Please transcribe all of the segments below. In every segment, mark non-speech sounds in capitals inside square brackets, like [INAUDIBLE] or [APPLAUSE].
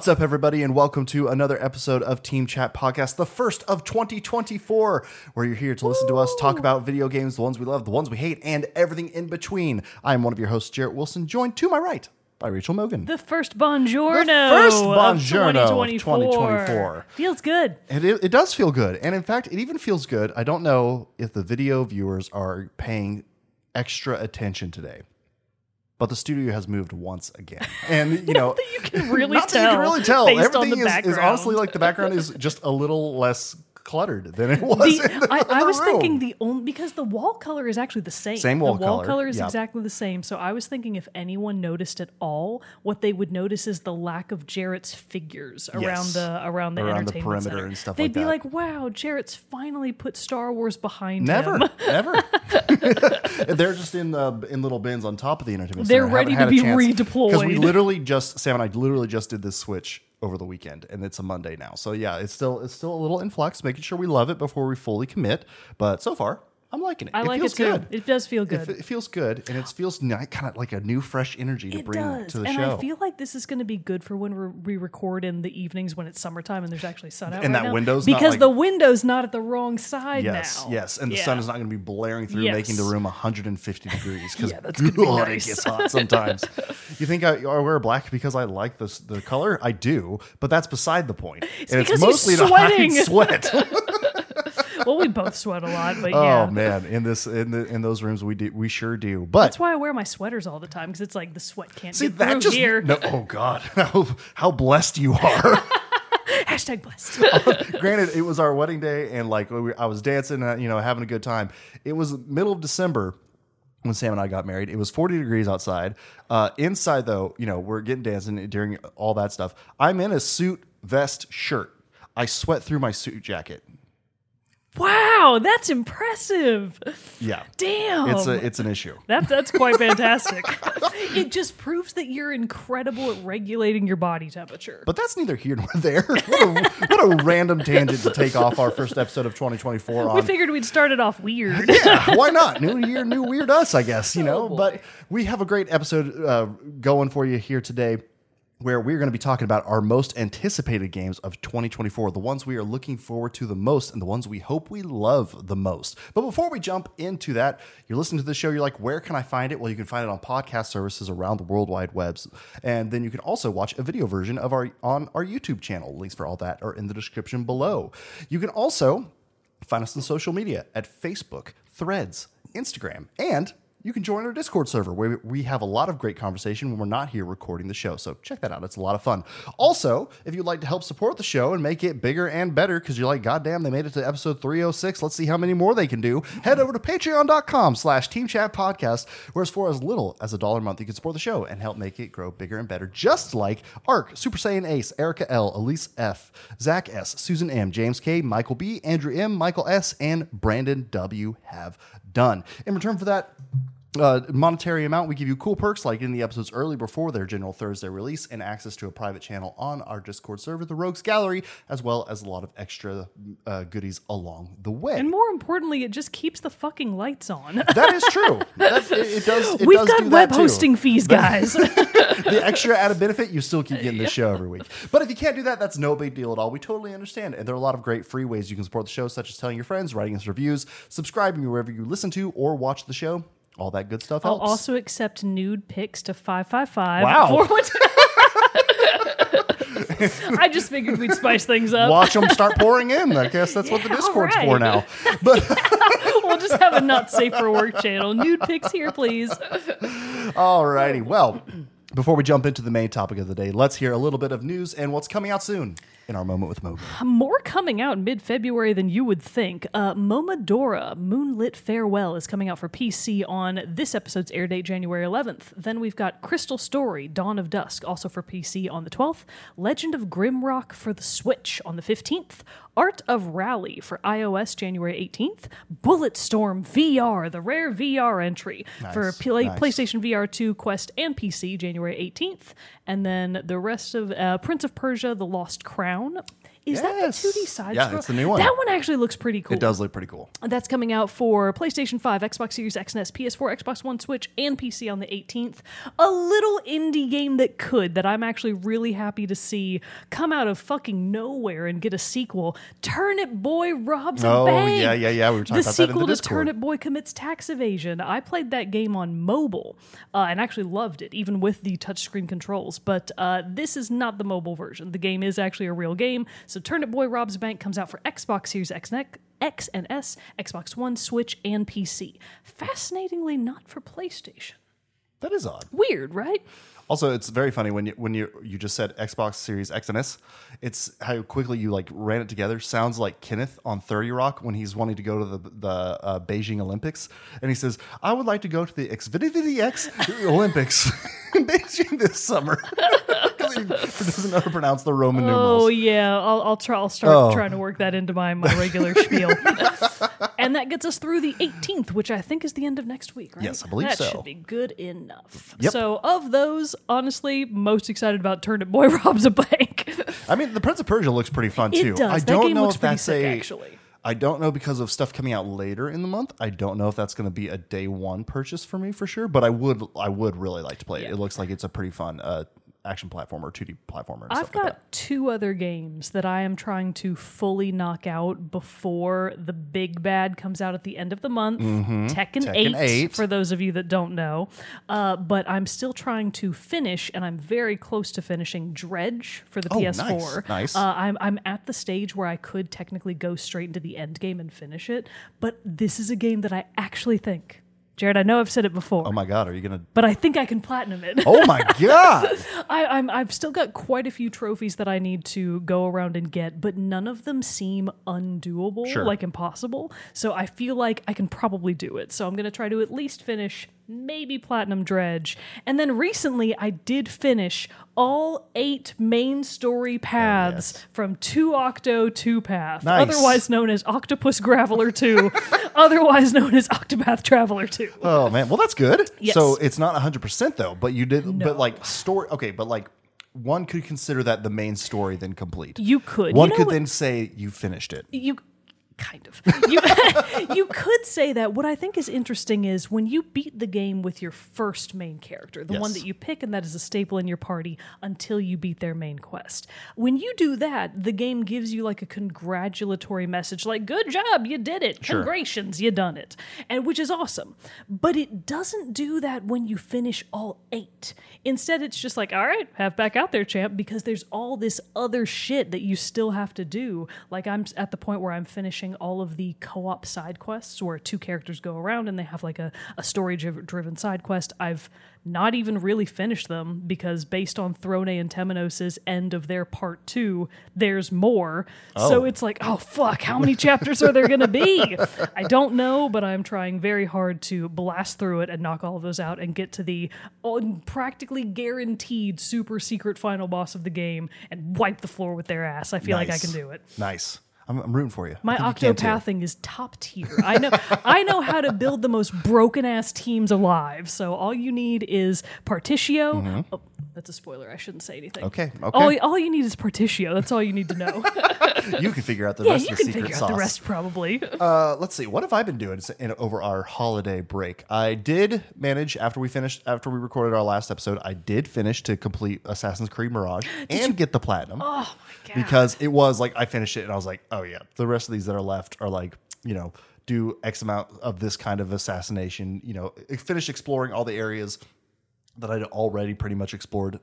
What's up, everybody, and welcome to another episode of Team Chat Podcast, the first of 2024, where you're here to listen to us talk about video games, the ones we love, the ones we hate, and everything in between. I'm one of your hosts, Jerrett Wilson, joined to my right by Rachel Mogan. The first Bonjourno. The first of Buongiorno of 2024. 2024. Feels good. And it, it does feel good. And in fact, it even feels good. I don't know if the video viewers are paying extra attention today. But the studio has moved once again. And, you [LAUGHS] know, You can really not tell. that you can really tell. Everything is, is honestly like the background is just a little less cluttered than it was. The- the, I, I was room. thinking the only because the wall color is actually the same. Same wall the wall color, color is yep. exactly the same. So I was thinking if anyone noticed at all, what they would notice is the lack of Jerrett's figures around Yes. the around the Around the perimeter center. and stuff They'd like be that. like, "Wow, Jerrett's finally put Star Wars behind Never, him." [LAUGHS] never. Never. [LAUGHS] They're just in the in little bins on top of the entertainment. They're center. ready to be redeployed Because we literally just Sam and I literally just did this switch over the weekend, and it's a Monday now. So yeah, it's still it's still a little in flux, making sure we love it before we fully commit. But so far, I'm liking it. I it like feels it too. good. It does feel It, good. f- it feels good, and it feels ni- kind of like a new, fresh energy to It bring does, to the and show. I feel like this is going to be good for when we're, we record in the evenings when it's summertime and there's actually sun out. And right that now. window's not because like- the window's not at the wrong side Yes, now. yes, and the Yeah. sun is not going to be blaring through, Yes. making the room 150 degrees. Because [LAUGHS] Yeah, that's gonna be nice. it gets hot sometimes. [LAUGHS] you think I, I wear black because I like this the color? I do, but that's beside the point. and because you're mostly to hide sweating. sweat. [LAUGHS] well, we both sweat a lot, but yeah. oh yeah. man, in this in the in those rooms we do we sure do. But That's why I wear my sweaters all the time because it's like the sweat can't see get that through just here. no. Oh God, [LAUGHS] how how blessed you are. [LAUGHS] [LAUGHS] Hashtag blessed. Granted, it was our wedding day, and like we, I was dancing, uh, you know, having a good time. It was middle of December when Sam and I got married. It was 40 degrees outside. Uh, inside, though, you know, we're getting dancing during all that stuff. I'm in a suit, vest, shirt. I sweat through my suit jacket. Wow, that's impressive. Yeah, Damn. it's a it's an issue. that, that's quite [LAUGHS] fantastic. it just proves that you're incredible at regulating your body temperature. But that's neither here nor there. what, a, what a random tangent to take off our first episode of 2024 on. we figured we'd start it off weird. yeah, why not? New year, new weird us, I guess, you [LAUGHS] know. Oh, but we have a great episode uh, going for you here today where we're going to be talking about our most anticipated games of 2024, the ones we are looking forward to the most and the ones we hope we love the most. But before we jump into that, you're listening to the show, you're like, where can I find it? Well, you can find it on podcast services around the World Wide Webs. And then you can also watch a video version of our on our YouTube channel. Links for all that are in the description below. You can also Find us on social media at Facebook, Threads, Instagram, and you can join our Discord server where we have a lot of great conversation when we're not here recording the show. So check that out. It's a lot of fun. Also, if you'd like to help support the show and make it bigger and better, because you're like, God damn, they made it to episode 306. Let's see how many more they can do. Head over to patreon.com slash team chat podcast, where as for as little as a dollar a month, you can support the show and help make it grow bigger and better. Just like Ark, Super Saiyan Ace, Erica L, Elise F, Zach S, Susan M, James K, Michael B, Andrew M, Michael S, and Brandon W have done. In return for that, uh, monetary amount, we give you cool perks like in the episodes early before their general Thursday release and access to a private channel on our Discord server, the Rogues Gallery, as well as a lot of extra uh, goodies along the way. And more importantly, it just keeps the fucking lights on. [LAUGHS] that is true. That, it, it does. It We've does got do web hosting fees, guys. [LAUGHS] the extra added benefit, you still keep getting this show every week. But if you can't do that, that's no big deal at all. We totally understand. And there are a lot of great free ways you can support the show, such as telling your friends, writing us reviews, subscribing wherever you listen to or watch the show. All that good stuff I'll helps. also accept nude pics to 555. Wow. [LAUGHS] [LAUGHS] I just figured we'd spice things up. Watch them start pouring in. I guess that's what the Discord's all for now. [LAUGHS] But we'll just have a not safe for work channel. Nude pics here, please. All righty. Well, before we jump into the main topic of the day, let's hear a little bit of news and what's coming out soon in our moment with Mogan. More coming out mid February than you would think. Uh, Momodora Moonlit Farewell is coming out for PC on this episode's air date, January 11th. Then we've got Crystal Story Dawn of Dusk, also for PC on the 12th. Legend of Grimrock for the Switch on the 15th. Art of Rally for iOS January 18th. Bulletstorm VR, the rare VR entry for Nice, Play- nice. PlayStation VR 2, Quest, and PC January 18th. And then the rest of uh, Prince of Persia, The Lost Crown Is Yes. that the 2D side Yeah, scroll? it's the new one. That one actually looks pretty cool. It does look pretty cool. That's coming out for PlayStation 5, Xbox Series X and S, PS4, Xbox One, Switch, and PC on the 18th. A little indie game that could, that I'm actually really happy to see come out of fucking nowhere and get a sequel. Turnip Boy robs a Oh, bank. yeah, yeah, yeah. We were talking the about that in the sequel to Discord. Turnip Boy commits tax evasion. I played that game on mobile uh, and actually loved it, even with the touchscreen controls. But uh, this is not the mobile version. The game is actually a real game. So Turnip Boy robs bank comes out for Xbox Series X. X and S, Xbox One, Switch, and PC. Fascinatingly, not for PlayStation. That is odd. Weird, right? Also, it's very funny when you when you you just said Xbox Series X and S. It's how quickly you like ran it together. Sounds like Kenneth on Thirty Rock when he's wanting to go to the the uh, Beijing Olympics, and he says, "I would like to go to the Xfinity X Olympics [LAUGHS] in Beijing this summer." [LAUGHS] [LAUGHS] Doesn't know how to pronounce the Roman Oh numerals. yeah, I'll, I'll try. I'll start Oh. trying to work that into my my regular spiel. [LAUGHS] and that gets us through the 18th, which I think is the end of next week, right? Yes, I believe that so. should be good enough. Yep. So of those, honestly, most excited about Turnip Boy [LAUGHS] robs a bank. I mean, the Prince of Persia looks pretty fun It too. does. I That don't game know looks if pretty that's sick, a. actually. I don't know because of stuff coming out later in the month. I don't know if that's going to be a day one purchase for me for sure. But I would, I would really like to play it. It looks like it's a pretty fun uh, action platformer, two D platformer. And I've stuff got like that. two other games that I am trying to fully knock out before the big bad comes out at the end of the month. Tekken, Mm-hmm. Tekken 8, 8. for those of you that don't know. Uh, but I'm still trying to finish, and I'm very close to finishing Dredge for the Oh, PS4. nice. Uh, I'm, I'm at the stage where I could technically go straight into the end game and finish it. But this is a game that I actually think, Jerrett, I know I've said it before, Oh my god, are you gonna? but I think I can platinum it. Oh my [LAUGHS] god! I, I'm I've still got quite a few trophies that I need to go around and get, but none of them seem undoable, Sure. like impossible. So I feel like I can probably do it. So I'm gonna try to at least finish maybe platinum dredge. And then recently I did finish all eight main story oh, paths yes. from 2 Octo 2 Path, Nice. otherwise known as Octopus Graveler 2, [LAUGHS] otherwise known as Octopath Traveler 2. Oh man, well that's good. Yes. So it's not hundred percent though, but you did. No. But like story, okay, but like one could consider that the main story then complete. You could. One you know could then say you finished it. you kind of. You, [LAUGHS] you could say that. What i think is interesting is when you beat the game with your first main character the one that you pick and that is a staple in your party until you beat their main quest. When you do that the game gives you like a congratulatory message like good job you did it. Sure. congratulations you done it. And which is awesome. But it doesn't do that when you finish all eight. Instead it's just like all right have back out there champ because there's all this other shit that you still have to do. Like i'm at the point where i'm finishing all of the co-op side quests where two characters go around and they have like a, a story driven side quest i've not even really finished them because based on Throne and Temenos' end of their part two, there's more. So Oh. it's like, oh fuck, how many chapters are there gonna be? [LAUGHS] I don't know, but I'm trying very hard to blast through it and knock all of those out and get to the oh, practically guaranteed super secret final boss of the game and wipe the floor with their ass. I feel like I can do it. Nice. I'm, I'm rooting for you. My I think you can, too. octopathing is top tier. I know I know how to build the most broken ass teams alive. So all you need is Partitio. Oh, that's a spoiler. I shouldn't say anything. Mm-hmm. Okay, All, okay. all you need is Partitio. That's all you need to know. [LAUGHS] You can figure out the yeah, rest you of the can figure sauce. out the rest probably. Uh, let's see. What have I been doing in, over our holiday break? I did manage after we finished after we recorded our last episode. I did finish to complete Assassin's Creed Mirage [GASPS] and get the platinum. oh my god. because it was like I finished it and I was like, oh Oh, yeah, the rest of these that are left are like, you know, do X amount of this kind of assassination, you know, finish exploring all the areas that I'd already pretty much explored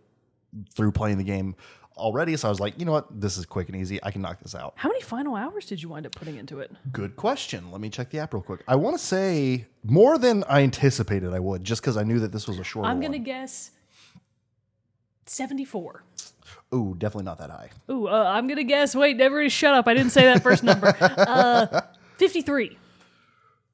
through playing the game already. So I was like, you know what, this is quick and easy. I can knock this out. How many final hours did you wind up putting into it? Good question. Let me check the app real quick. I want to say more than I anticipated I would, just because I knew that this was a short I'm gonna guess 74. Ooh, definitely not that high. Ooh, uh, I'm gonna guess. Wait, never shut up. I didn't say that first number. [LAUGHS] Uh, 53.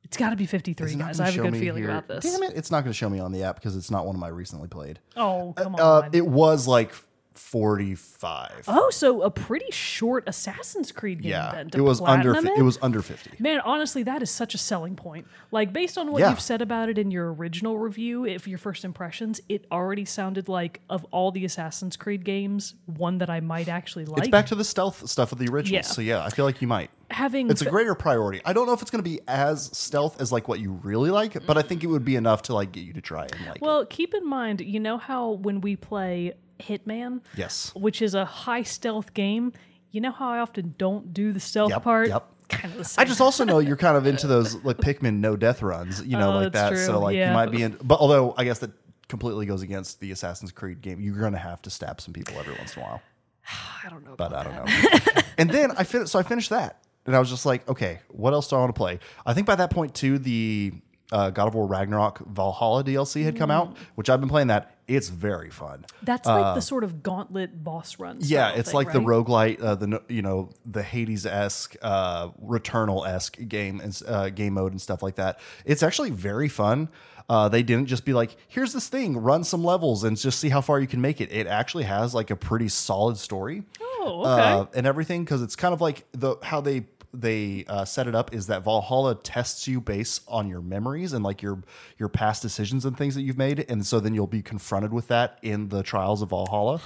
It's got to be 53, guys. I have a good feeling here- about this. Damn it, it's not going to show me on the app because it's not one of my recently played. Oh, come on. Uh, it was like 45. Oh, so a pretty short Assassin's Creed game yeah, then. to it was under fi- it was under 50. Man, honestly, that is such a selling point. Like, based on what Yeah. you've said about it in your original review, if your first impressions, it already sounded like, of all the Assassin's Creed games, one that I might actually like. It's back to the stealth stuff of the original. Yeah. So yeah, I feel like you might. Having It's a greater priority. I don't know if it's going to be as stealth as like what you really like, but I think it would be enough to like get you to try and like. it. Well, keep in mind, you know how when we play Hitman, Yes. which is a high stealth game, you know how I often don't do the stealth Yep, part? yep. [LAUGHS] Kind of the same. I just also know you're kind of into those [LAUGHS] like Pikmin no death runs, you know, Oh, like that. So like yeah. you might be in, but although I guess that completely goes against the Assassin's Creed game, you're going to have to stab some people every once in a while. [SIGHS] I don't know. But I don't that. know. [LAUGHS] and then I finished, so I finished that, and I was just like, okay, what else do I want to play? I think by that point too, the uh, God of War Ragnarok Valhalla DLC had come Mm. out, which I've been playing. That it's very fun. That's like the sort of gauntlet boss run. Uh, Yeah, style it's thing, like the right? roguelite, uh, the you know the Hades esque, uh, Returnal esque game and uh, game mode and stuff like that. It's actually very fun. Uh, they didn't just be like, "Here's this thing, run some levels and just see how far you can make it." It actually has like a pretty solid story Oh, okay. uh, and everything because it's kind of like the how they they uh, set it up is that Valhalla tests you based on your memories and like your your past decisions and things that you've made, and so then you'll be confronted with that in the trials of Valhalla.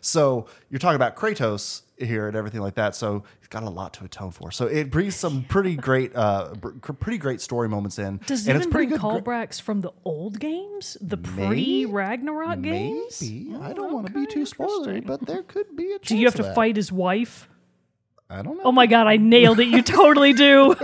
So you're talking about Kratos here and everything like that. So he's got a lot to atone for. So it brings some [LAUGHS] pretty great, uh, br- pretty great story moments in, Does it and even it's pretty bring callbacks from the old games, the pre Ragnarok games? Maybe I don't want to be too spoilery, but there could be a. Chance Do you have to that. fight his wife? I don't know. Oh my god, I nailed it! You totally do.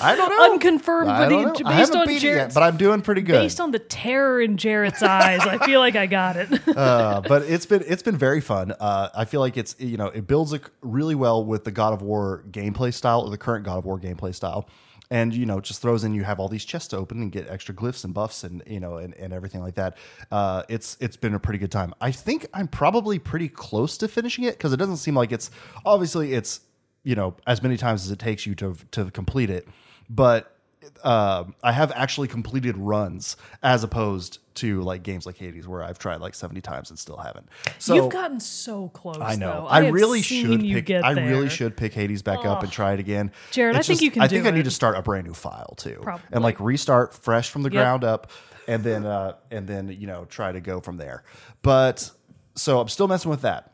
I don't know. Unconfirmed, I but don't he- know. based haven't on beat it yet, but I'm doing pretty good. Based on the terror in Jerrett's eyes, I feel like I got it. [LAUGHS] uh, but it's been it's been very fun. Uh, I feel like it's you know it builds a, really well with the God of War gameplay style or the current God of War gameplay style, and you know just throws in you have all these chests to open and get extra glyphs and buffs and you know and, and everything like that. Uh, it's it's been a pretty good time. I think I'm probably pretty close to finishing it because it doesn't seem like it's obviously it's you know as many times as it takes you to to complete it, but uh, I have actually completed runs as opposed to like games like Hades where I've tried like 70 times and still haven't. So You've gotten so close. I know. Though. I, have really should pick I really should pick Hades back up and try it again. Jerrett, I It's think you can I think I need it. to start a brand new file too. Probably. And like restart fresh from the Yep. ground up and then uh and then you know try to go from there. But so I'm still messing with that.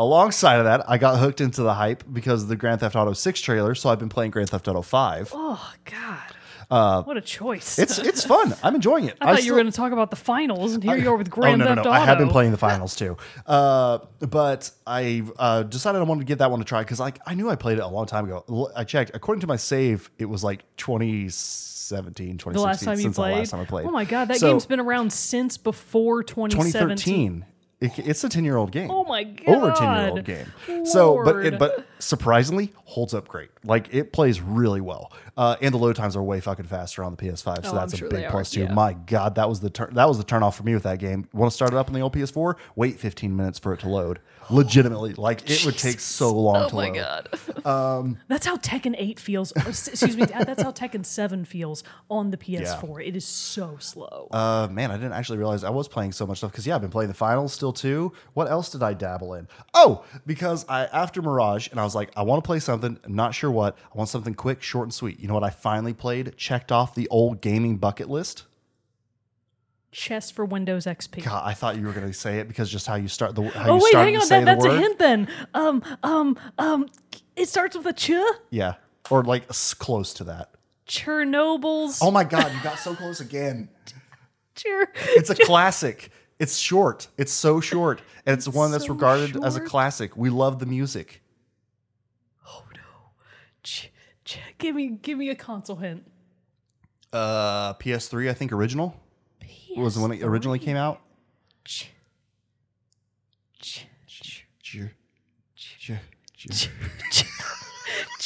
Alongside of that, I got hooked into the hype because of the Grand Theft Auto 6 trailer, so I've been playing Grand Theft Auto 5. Oh God, what a choice! Uh, It's it's fun. I'm enjoying it. [LAUGHS] I thought you still- were going to talk about the finals, and here you are with Grand oh, no, Theft no, no. Auto. I have been playing the [LAUGHS] finals too. Uh, but I uh, decided I wanted to give that one a try because like I knew I played it a long time ago. I checked. According to my save, it was like 2017, 2016 the last time you since played. the last time I played. Oh my God, that So, game's been around since before 2017. 2013. It, it's a 10 year old game. Oh my god. Over 10 year old game. So, but it, but surprisingly holds up great. Like it plays really well. Uh, and the load times are way fucking faster on the PS5. So Oh, that's I'm sure a big plus too. yeah. My God, that was the turn. That was the turn off for me with that game. Want to start it up on the old PS4? Wait 15 minutes for it to load. Legitimately, like it would take so long Oh to my load. god. Um, that's how Tekken 8 feels. Excuse me. [LAUGHS] That's how Tekken 7 feels on the PS4. It is so slow. Uh, man, I didn't actually realize I was playing so much stuff because yeah, I've been playing the finals still too. What else did I dabble in? Oh, because I after Mirage and I was like, I want to play something. I'm not sure what. I want something quick, short, and sweet. You know what? I finally played. Checked off the old gaming bucket list. Chess for Windows XP. God, I thought you were going to say it because just how you start the how oh you wait, hang on. That, that's the a hint then. Um, um, um. It starts with a ch. Yeah, or like close to that. Chernobyl's. Oh my God, you got so close again. [LAUGHS] Cher- It's a classic. It's short. It's so short, and it's one that's so regarded as a classic. We love the music. Oh no! Ch- ch- give me, give me a console hint. Uh, PS3, I think original was when it originally came out.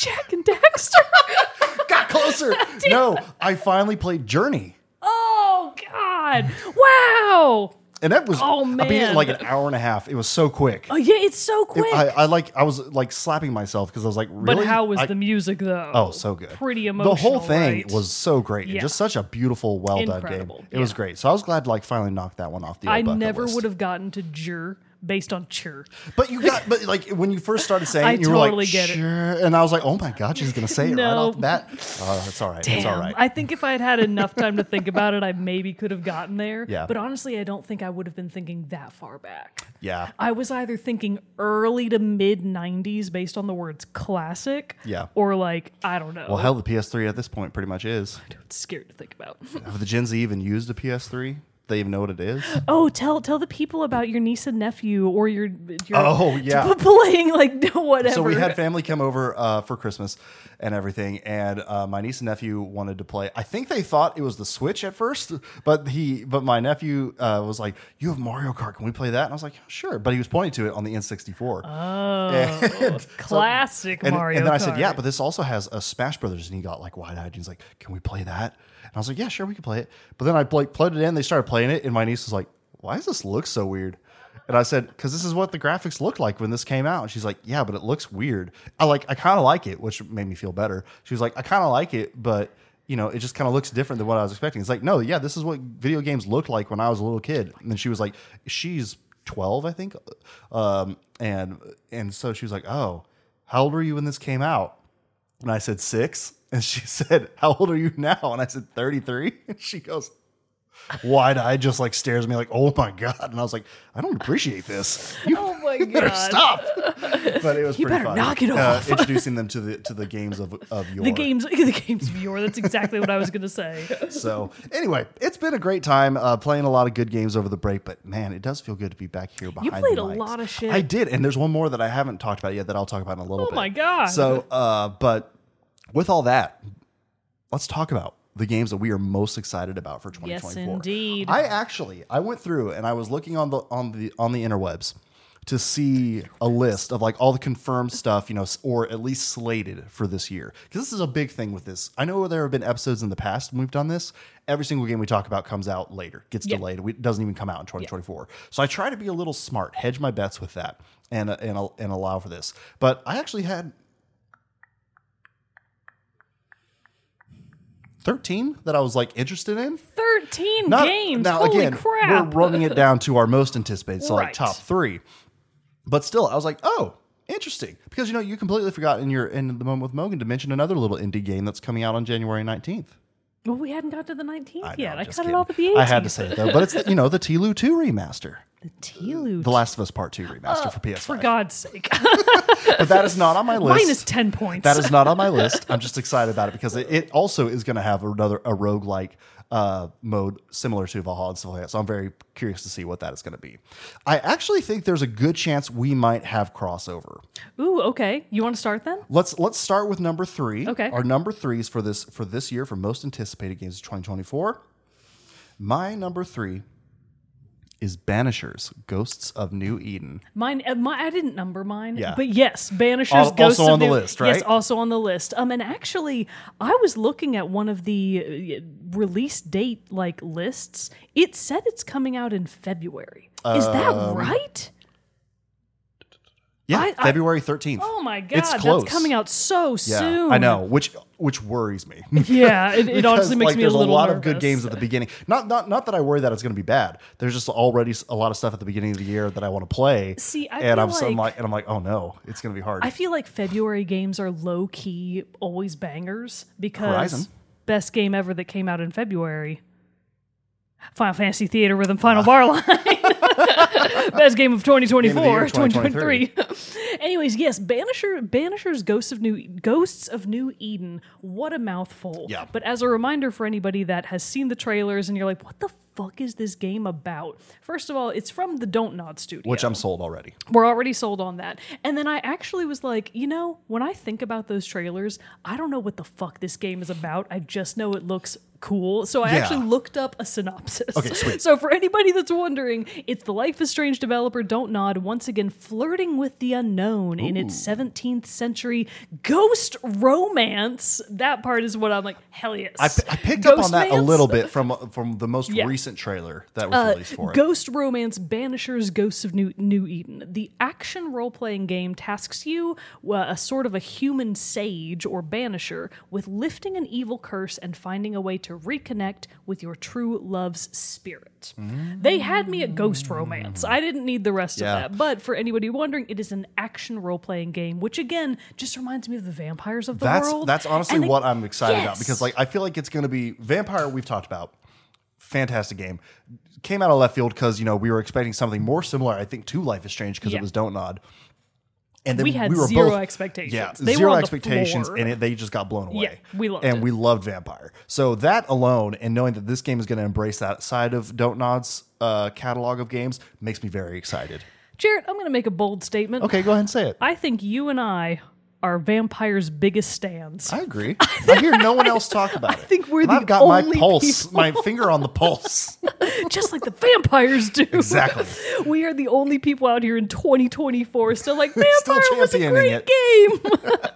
Jak and Daxter. [LAUGHS] Got closer. [LAUGHS] no, I finally played Journey. oh God! Wow. And that was Oh, man, I beat it in like an hour and a half. It was so quick. Oh yeah, it's so quick. I, I like I was like slapping myself because I was like, but how was I- the music though? Oh, so good. Pretty emotional. The whole thing right? was so great. Yeah. Just such a beautiful, well done game. It was yeah. great. So I was glad to like finally knock that one off the I never would have gotten to Jur based on Chur. But you got but like when you first started saying I it, you were totally like get it. and I was like, "Oh my god, she's going to say it right off the bat." Oh, it's all right. It's all right. I think if I had had enough time to think about it, I maybe could have gotten there. Yeah. But honestly, I don't think I would have been thinking that far back. yeah. I was either thinking early to mid 90s based on the words classic. Yeah. Or like, I don't know. Well, hell, the PS3 at this point pretty much is. [LAUGHS] it's scary to think about. Have the Gen Z even used a PS3? They even know what it is? oh, tell tell the people about your niece and nephew or your, your Oh, [LAUGHS] yeah. playing like [LAUGHS] whatever. So we had family come over uh, for Christmas and everything, and uh, my niece and nephew wanted to play. I think they thought it was the Switch at first, but he, but my nephew uh, was like, "You have Mario Kart? Can we play that?" And I was like, "Sure," but he was pointing to it on the N64. oh, [LAUGHS] classic and, Mario and then I said, "Yeah, but this also has a Smash Brothers," and he got like wide eyed. He's like, "Can we play that?" And I was like, "Yeah, sure, we can play it." But then I like plugged it in. They started playing it, and my niece was like, "Why does this look so weird?" And I said, "Because this is what the graphics looked like when this came out." And she's like, "Yeah, but it looks weird." I like, I kind of like it, which made me feel better. She was like, "I kind of like it, but." You know, it just kind of looks different than what I was expecting. It's like, no, yeah, this is what video games looked like when I was a little kid. And then she was like, she's 12, I think. Um, and and so she was like, oh, how old were you when this came out? And I said, six. And she said, how old are you now? And I said, 33. [LAUGHS] And she goes, wide eyed, just like stares at me like, oh my God. And I was like, I don't appreciate this. You Oh my [LAUGHS] better God. stop. But it was You pretty better funny. knock it Uh, off. introducing them to the to the games of, of your [LAUGHS] the games, the games viewer. That's exactly what I was going to say. So anyway, it's been a great time uh, playing a lot of good games over the break. But man, it does feel good to be back here behind. You played the a mics. lot of shit. I did, and there's one more that I haven't talked about yet that I'll talk about in a little Oh bit. my God. So, uh, but with all that, let's talk about the games that we are most excited about for 2024. Yes, indeed. I actually I went through and I was looking on the on the on the interwebs to see a list of like all the confirmed stuff, you know, or at least slated for this year. Because this is a big thing with this. I know there have been episodes in the past when we've done this. Every single game we talk about comes out later, gets Yeah. delayed. It doesn't even come out in 2024. So I try to be a little smart, hedge my bets with that, and and and allow for this. But I actually had 13 that I was like interested in. 13 Not- games. Now Holy again, crap. we're running it down to our most anticipated, so like Right. top three. But still, I was like, oh, interesting, because you know you completely forgot in your in the moment with Mogan to mention another little indie game that's coming out on January 19th. well, we hadn't got to the 19th I know, yet. I'm I just cut it kidding. off at the 18th. I had to say it though, but it's the, you know the Tilu 2 remaster, The Tilu. The Last of Us Part 2 remaster for PS5. For God's sake. [LAUGHS] but that is not on my list. Minus 10 points. That is not on my list. I'm just excited about it because it, it also is going to have another a roguelike uh, mode similar to Valhalla and stuff like that. So I'm very curious to see what that is going to be. I actually think there's a good chance we might have crossover. Ooh, okay. You want to start then? Let's let's start with number three. Okay. Our number threes for this for this year for most anticipated games of 2024. My number three is Banishers: Ghosts of New Eden. Mine, uh, my, I didn't number mine, Yeah. but yes, Banishers, Al- Ghosts also of on the New- list, right? Yes, also on the list. Um, and actually, I was looking at one of the uh, release date like lists. It said it's coming out in February. Is Um, that right? Yeah, I- I- February 13th. Oh my god, it's close. that's coming out so yeah, soon. I know, which which worries me. [LAUGHS] Yeah, it, it honestly makes like, me a little. there's a lot nervous. of good games at the beginning. Not not not that I worry that it's going to be bad. There's just already a lot of stuff at the beginning of the year that I want to play. See, I and I'm so I'm like- like and I'm like, oh no, it's going to be hard. I feel like February games are low key always bangers because Horizon. best game ever that came out in February. Final Fantasy Theatrhythm Final Bar [LAUGHS] Line. [LAUGHS] Best game of 2024, Game of the year, 2023. [LAUGHS] Anyways, yes, Banisher Banisher's Ghosts of New Ghosts of New Eden. What a mouthful. Yeah. But as a reminder for anybody that has seen the trailers and you're like, what the fuck is this game about? First of all, it's from the Don't Nod studio. which I'm sold already. We're already sold on that. And then I actually was like, you know, when I think about those trailers, I don't know what the fuck this game is about. I just know it looks cool. So I Yeah. actually looked up a synopsis. Okay, sweet. [LAUGHS] So for anybody that's wondering, it's the Life is Strange developer Don't Nod once again flirting with the unknown in its 17th century ghost romance. That part is what I'm like, hell yes. I, I picked up on that a little bit [LAUGHS] from from the most Yeah. recent trailer that was Uh, released for it. Ghost Romance Banishers Ghosts of New, New Eden. The action role playing game tasks you, uh, a sort of a human sage or banisher, with lifting an evil curse and finding a way to reconnect with your true love's spirit. They had me at Ghost Romance. I didn't need the rest Yeah. of that. But for anybody wondering, it is an action role playing game, which again just reminds me of the vampires of the that's world. that's honestly And it- what I'm excited about because like I feel like it's going to be Vampire. We've talked about fantastic game. Came out of left field because you know we were expecting something more similar. I think to Life is Strange because Yeah. it was Don't Nod. And then We had were zero both, expectations. Yeah, They zero on expectations, floor. and it, they just got blown away. Yeah, we loved and it. we loved Vampire. So that alone, and knowing that this game is going to embrace that side of Don't Nod's uh, catalog of games, makes me very excited. Jerrett, I'm going to make a bold statement. Okay, go ahead and say it. I think you and I are vampire's biggest stands. I agree. [LAUGHS] I hear no one else talk about it. I think we're and the I've got my only pulse, people. my finger on the pulse. [LAUGHS] just like the vampires do. Exactly. [LAUGHS] We are the only people out here in 2024 still like Still Vampire was a championing great it. game.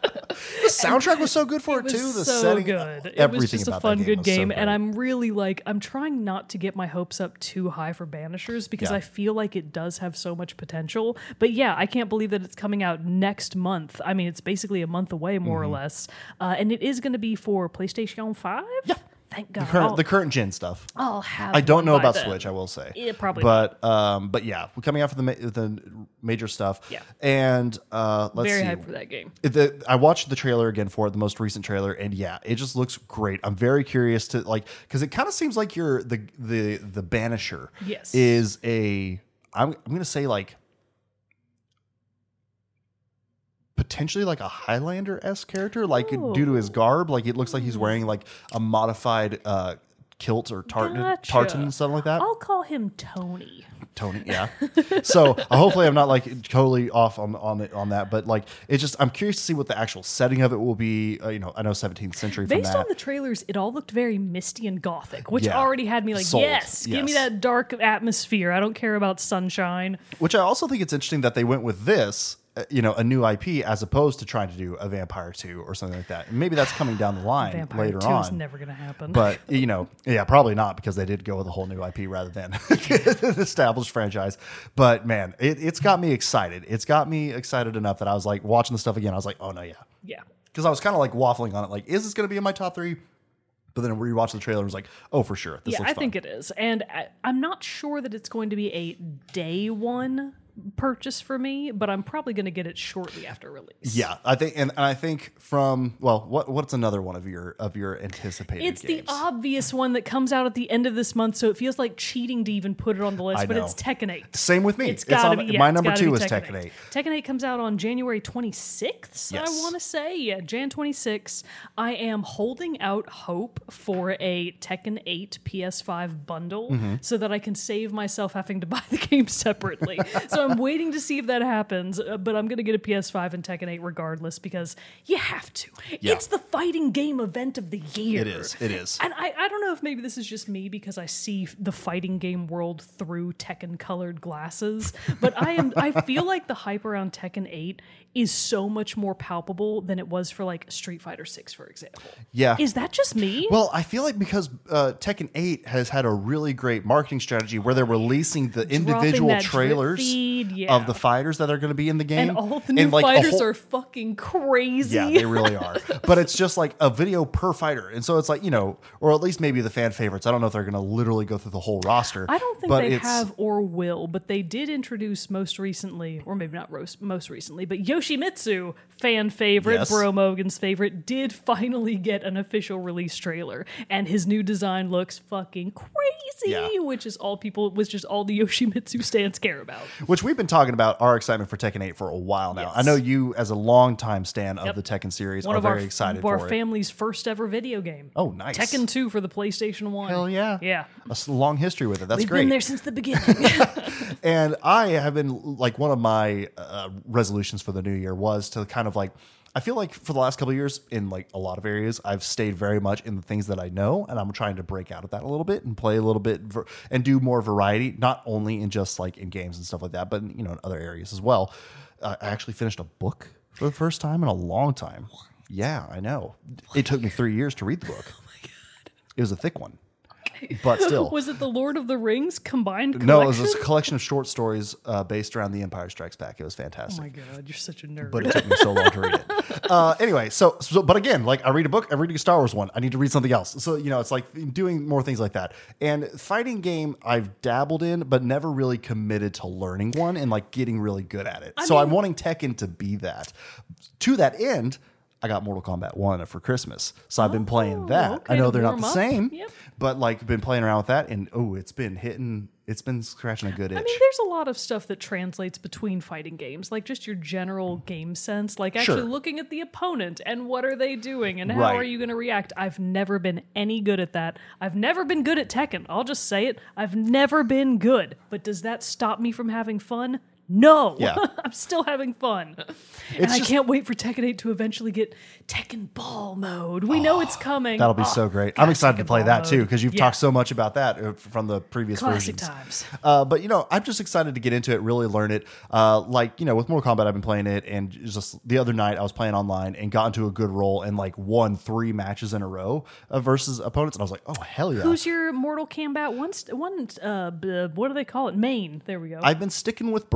The soundtrack was so good for it, It too. The so setting, good. It was just a fun, good was so game, and. I'm really like I'm trying not to get my hopes up too high for Banishers because Yeah. I feel like it does have so much potential. But yeah, I can't believe that it's coming out next month. I mean, it's basically a month away, more Mm-hmm. or less, uh, and it is going to be for PlayStation Five. Yeah, thank God. current, the current gen stuff. I'll have. I don't one know by about then. Switch. I will say. Yeah, probably But um, but yeah, we're coming out for the ma- the major stuff. Yeah. and uh, let's Very see. hyped for that game. The, I watched the trailer again for it, the most recent trailer, and yeah, it just looks great. I'm very curious to like because it kind of seems like you're the the the Banisher. Yes. is a I'm I'm gonna say like potentially like a Highlander s character, like due to his garb, like it looks like he's wearing like a modified uh kilt or tartan Gotcha. tartan and something like that. I'll call him Tony. Tony, yeah. [LAUGHS] so uh, hopefully I'm not like totally off on on it, on that, but like it's just I'm curious to see what the actual setting of it will be. Uh, you know, I know 17th century from Based on the trailers, it all looked very misty and gothic, which Yeah. already had me like, Sold. yes, give me that dark atmosphere. I don't care about sunshine. Which I also think it's interesting that they went with this, Uh, you know, a new IP as opposed to trying to do a Vampire 2 or something like that. And maybe that's coming down the line Vampire later 2 is on. never going to happen. but, [LAUGHS] you know, yeah, probably not because they did go with a whole new IP rather than an [LAUGHS] established franchise. But man, it, it's got me excited. It's got me excited enough that I was like watching the stuff again. I was like, oh no, yeah. yeah. Because I was kind of like waffling on it, like, is this going to be in my top three? But then we rewatched the trailer and was like, oh, for sure. This Yeah, I fun. think it is. And I, I'm not sure that it's going to be a day one purchase for me, but I'm probably going to get it shortly after release. Yeah, I think, and, and I think from well, what what's another one of your of your anticipated? It's games? the obvious one that comes out at the end of this month, so it feels like cheating to even put it on the list, but it's Tekken 8. Same with me. It's got to on- be. Yeah, my number two is Tekken 8. Tekken 8 comes out on January 26th, I want to say. Yeah, Jan 26. I am holding out hope for a Tekken 8 PS5 bundle Mm-hmm. so that I can save myself having to [LAUGHS] buy the game separately. so I'm waiting to see if that happens, uh, but I'm going to get a PS5 and Tekken 8 regardless because you have to. Yeah. It's the fighting game event of the year. It is. It is. And I, I don't know if maybe this is just me because I see the fighting game world through Tekken colored glasses, but I am I feel like the hype around Tekken 8 is so much more palpable than it was for like Street Fighter 6 for example. Yeah. Is that just me? Well, I feel like because uh, Tekken 8 has had a really great marketing strategy where they're releasing the individual trailers. Yeah. of the fighters that are going to be in the game. and all the new like, fighters whole- are fucking crazy. Yeah, they really are. [LAUGHS] but it's just like a video per fighter. And so it's like, you know, or at least maybe the fan favorites. I don't know if they're going to literally go through the whole roster. I don't think but they it's- have or will, but they did introduce most recently, or maybe not most recently, but Yoshimitsu, fan favorite, Yes. Bro Mogan's favorite, did finally get an official release trailer, and his new design looks fucking crazy, Yeah. which is all people, which is all the Yoshimitsu stands care about. Which we've been talking about our excitement for Tekken 8 for a while now. Yes. I know you, as a longtime stan of Yep. the Tekken series, One are very our, excited our for it. family's first ever video game. Oh, nice. Tekken 2 for the PlayStation 1. Hell yeah. Yeah. A long history with it. That's We've great. been there since the beginning. [LAUGHS] And I have been like one of my uh, resolutions for the new year was to kind of like I feel like for the last couple of years, in like a lot of areas, I've stayed very much in the things that I know, and I'm trying to break out of that a little bit and play a little bit ver- and do more variety, not only in just like in games and stuff like that, but you know in other areas as well. Uh, I actually finished a book for the first time in a long time. Yeah, I know. It took me three years to read the book. [LAUGHS] Oh my god! It was a thick one, [LAUGHS] but still. Was it the Lord of the Rings combined collection? No, it was a collection of short stories uh, based around The Empire Strikes Back. It was fantastic Oh my god, you're such a nerd. but it took me so long to read it. [LAUGHS] Uh, anyway, so, so but again, like I read a book, I read a Star Wars one. I need to read something else. So you know, it's like doing more things like that. And fighting game, I've dabbled in, but never really committed to learning one and like getting really good at it. so I'm mean- wanting Tekken to be that. To that end. I got Mortal Kombat 1 for Christmas. So I've been playing Oh, that. okay, I know they're not warm the up. same, Yep. but like been playing around with that and oh, it's been hitting, it's been scratching a good itch. I mean, there's a lot of stuff that translates between fighting games, like just your general game sense, like actually Sure. looking at the opponent and what are they doing and how Right. are you going to react. I've never been any good at that. I've never been good at Tekken. I'll just say it. I've never been good. But does that stop me from having fun? No. Yeah. [LAUGHS] I'm still having fun. and It's I just- can't wait for Tekken 8 to eventually get Tekken Ball mode. We know it's coming. That'll be Oh, so great. God, I'm excited to play Ball that too because you've Yeah. talked so much about that uh, from the previous Classic versions. times. Uh, but you know, I'm just excited to get into it, really learn it. Uh, like you know, with Mortal Kombat, I've been playing it, and just the other night I was playing online and got into a good role and like won three matches in a row uh, versus opponents, and I was like, oh hell yeah! Who's your Mortal Kombat one? St- one uh, what do they call it? Main. There we go. I've been sticking with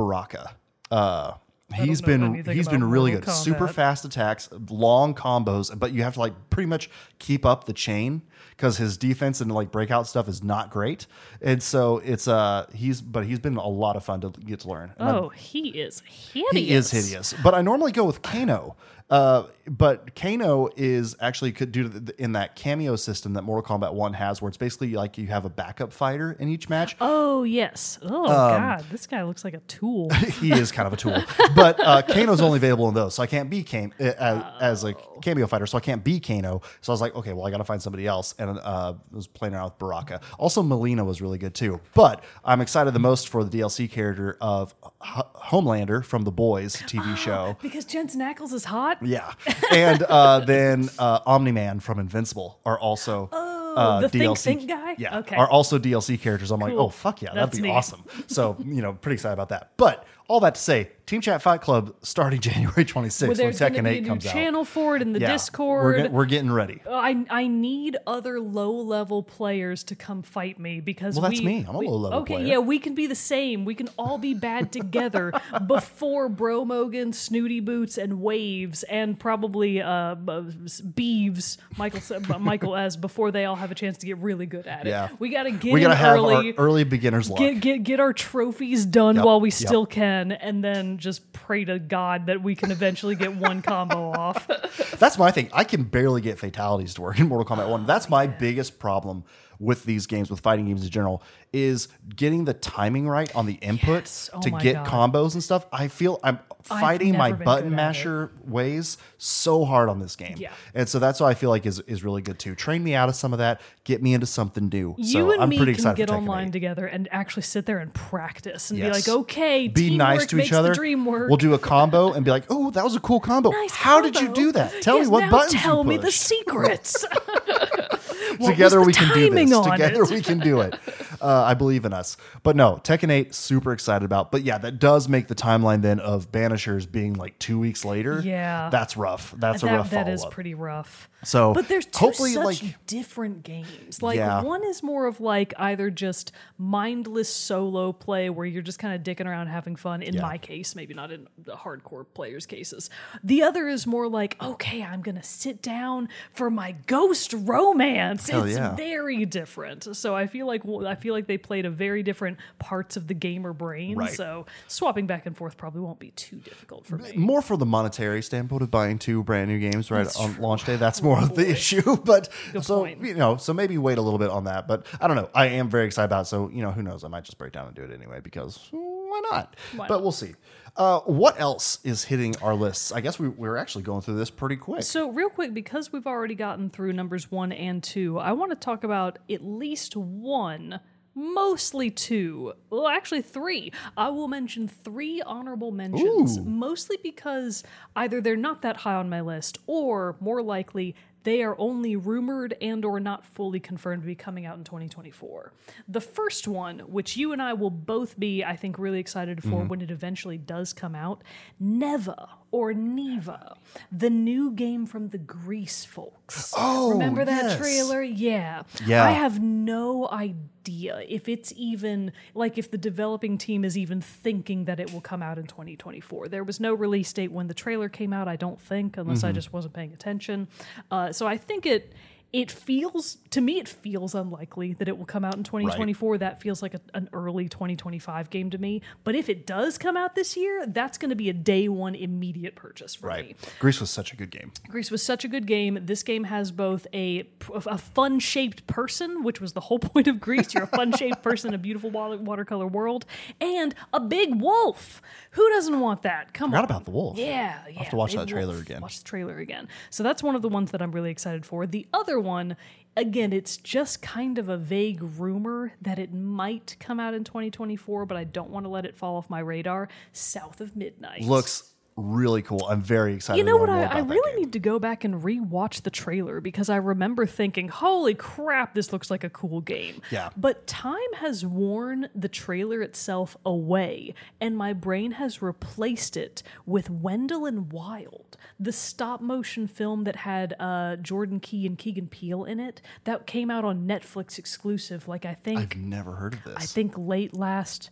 Uh, he's been he's been really good. Super fast attacks, long combos, but you have to like pretty much keep up the chain because his defense and like breakout stuff is not great. And so it's uh he's but he's been a lot of fun to get to learn. And I'm- oh, he is hideous. he is hideous. But I normally go with Kano. Uh, but Kano is actually could do the, in that cameo system that Mortal Kombat One has, where it's basically like you have a backup fighter in each match. Oh yes. Oh Um, god, this guy looks like a tool. [LAUGHS] he is kind of a tool. But uh, Kano's only available in those, so I can't be Kano uh, as, as a cameo fighter. So I can't be Kano. So I was like, okay, well, I got to find somebody else, and uh, I was playing around with Baraka. Also, Mileena was really good too. But I'm excited the most for the DLC character of H- Homelander from the Boys TV show. because Jensen Ackles is hot. Yeah, and uh, [LAUGHS] then uh, Omni Man from Invincible are also. uh, the Think DLC, Think guy? yeah, Okay. are also DLC characters. I'm like, Cool. oh fuck yeah, that'd be neat. awesome. So you know, pretty excited about that. But all that to say, Team Chat Fight Club starting [LAUGHS] January 26th Where when there's going to Tekken 8 comes out. channel for it in the Yeah, Discord. we're, we're getting ready. Uh, I I need other low level players to come fight me because Well, that's me. I'm a low-level Okay, player. yeah, we can be the same. We can all be bad [LAUGHS] together before Bro Mogan, Snooty Boots, and Waves, and probably uh, uh Beeves, Michael S- uh, Michael S. Before they all have a chance to get really good at it. Yeah. we got to get We gotta in have early. our early beginner's luck. Get, get get our trophies done Yep, while we yep. still can, and then just pray to God that we can eventually get one combo off. That's my thing. I can barely get fatalities to work in Mortal Kombat 1. That's my biggest problem with these games, with fighting games in general, is getting the timing right on the input Yes. Oh to get God. combos and stuff. I feel I'm fighting my button good at it. masher ways so hard on this game. Yeah. And so that's what I feel like is, is really good too. Train me out of some of that, get me into something new. You so and I'm me pretty can get online 8. together and actually sit there and practice and Yes. be like, okay, be nice to each other. Dream work. We'll do a combo and be like, "Oh, that was a cool combo. [LAUGHS] Nice How did you do that? Tell Yes, me what buttons Tell me the secrets. [LAUGHS] Together we can do this. Together it? we can do it. Uh, I believe in us. But no, Tekken 8, super excited about. But yeah, that does make the timeline then of Banishers being like two weeks later. Yeah. That's rough. That's a rough that is up. pretty rough. So but there's two hopefully, such like- different games. Like Yeah. one is more of like either just mindless solo play where you're just kind of dicking around having fun. In Yeah. my case, maybe not in the hardcore players' cases. The other is more like, okay, I'm gonna sit down for my ghost romance. Hell it's yeah. very different. So I feel like I feel like they played a very different parts of the gamer brain. Right. So swapping back and forth probably won't be too difficult for me. More for the monetary standpoint of buying two brand new games right That's on true. launch day. That's more of the issue. [LAUGHS] But Good so point. you know, so maybe wait a little bit on that. But I don't know. I am very excited about. It, so you know, who knows? I might just break down and do it anyway because why not? Why but not? we'll see. Uh, what else is hitting our lists? I guess we, we're actually going through this pretty quick. So, real quick, because we've already gotten through numbers one and two, I want to talk about at least one mostly two. Well, actually, three. I will mention three honorable mentions, Ooh. mostly because either they're not that high on my list, or more likely, they are only rumored and or not fully confirmed to be coming out in 2024. The first one, which you and I will both be, I think, really excited for Mm-hmm. when it eventually does come out, Neva or Neva, the new game from the Gris folks. Oh, remember that yes. trailer? Yeah. Yeah. I have no idea if it's even like if the developing team is even thinking that it will come out in 2024. There was no release date when the trailer came out, I don't think, unless Mm-hmm. I just wasn't paying attention. Uh, so I think it it feels to me it feels unlikely that it will come out in 2024 that feels like a, an early 2025 game to me but if it does come out this year that's going to be a day one immediate purchase for me Gris was such a good game. Gris was such a good game. This game has both a a fun shaped person, which was the whole [LAUGHS] point of Gris. You're a fun shaped person in a beautiful watercolor world, and a big wolf. Who doesn't want that? Come Forgot on. about the wolf. Yeah, yeah. have to watch that trailer wolf. again. Watch the trailer again. So that's one of the ones that I'm really excited for. The other one, again, it's just kind of a vague rumor that it might come out in 2024, but I don't want to let it fall off my radar. South of Midnight. Looks really cool. I'm very excited. You know what? I, I really need to go back and rewatch the trailer because I remember thinking, holy crap, this looks like a cool game. Yeah. But time has worn the trailer itself away, and my brain has replaced it with Wendell and Wild, the stop motion film that had uh, Jordan Key and Keegan Peele in it that came out on Netflix exclusive, like I think. I've never heard of this. I think late last.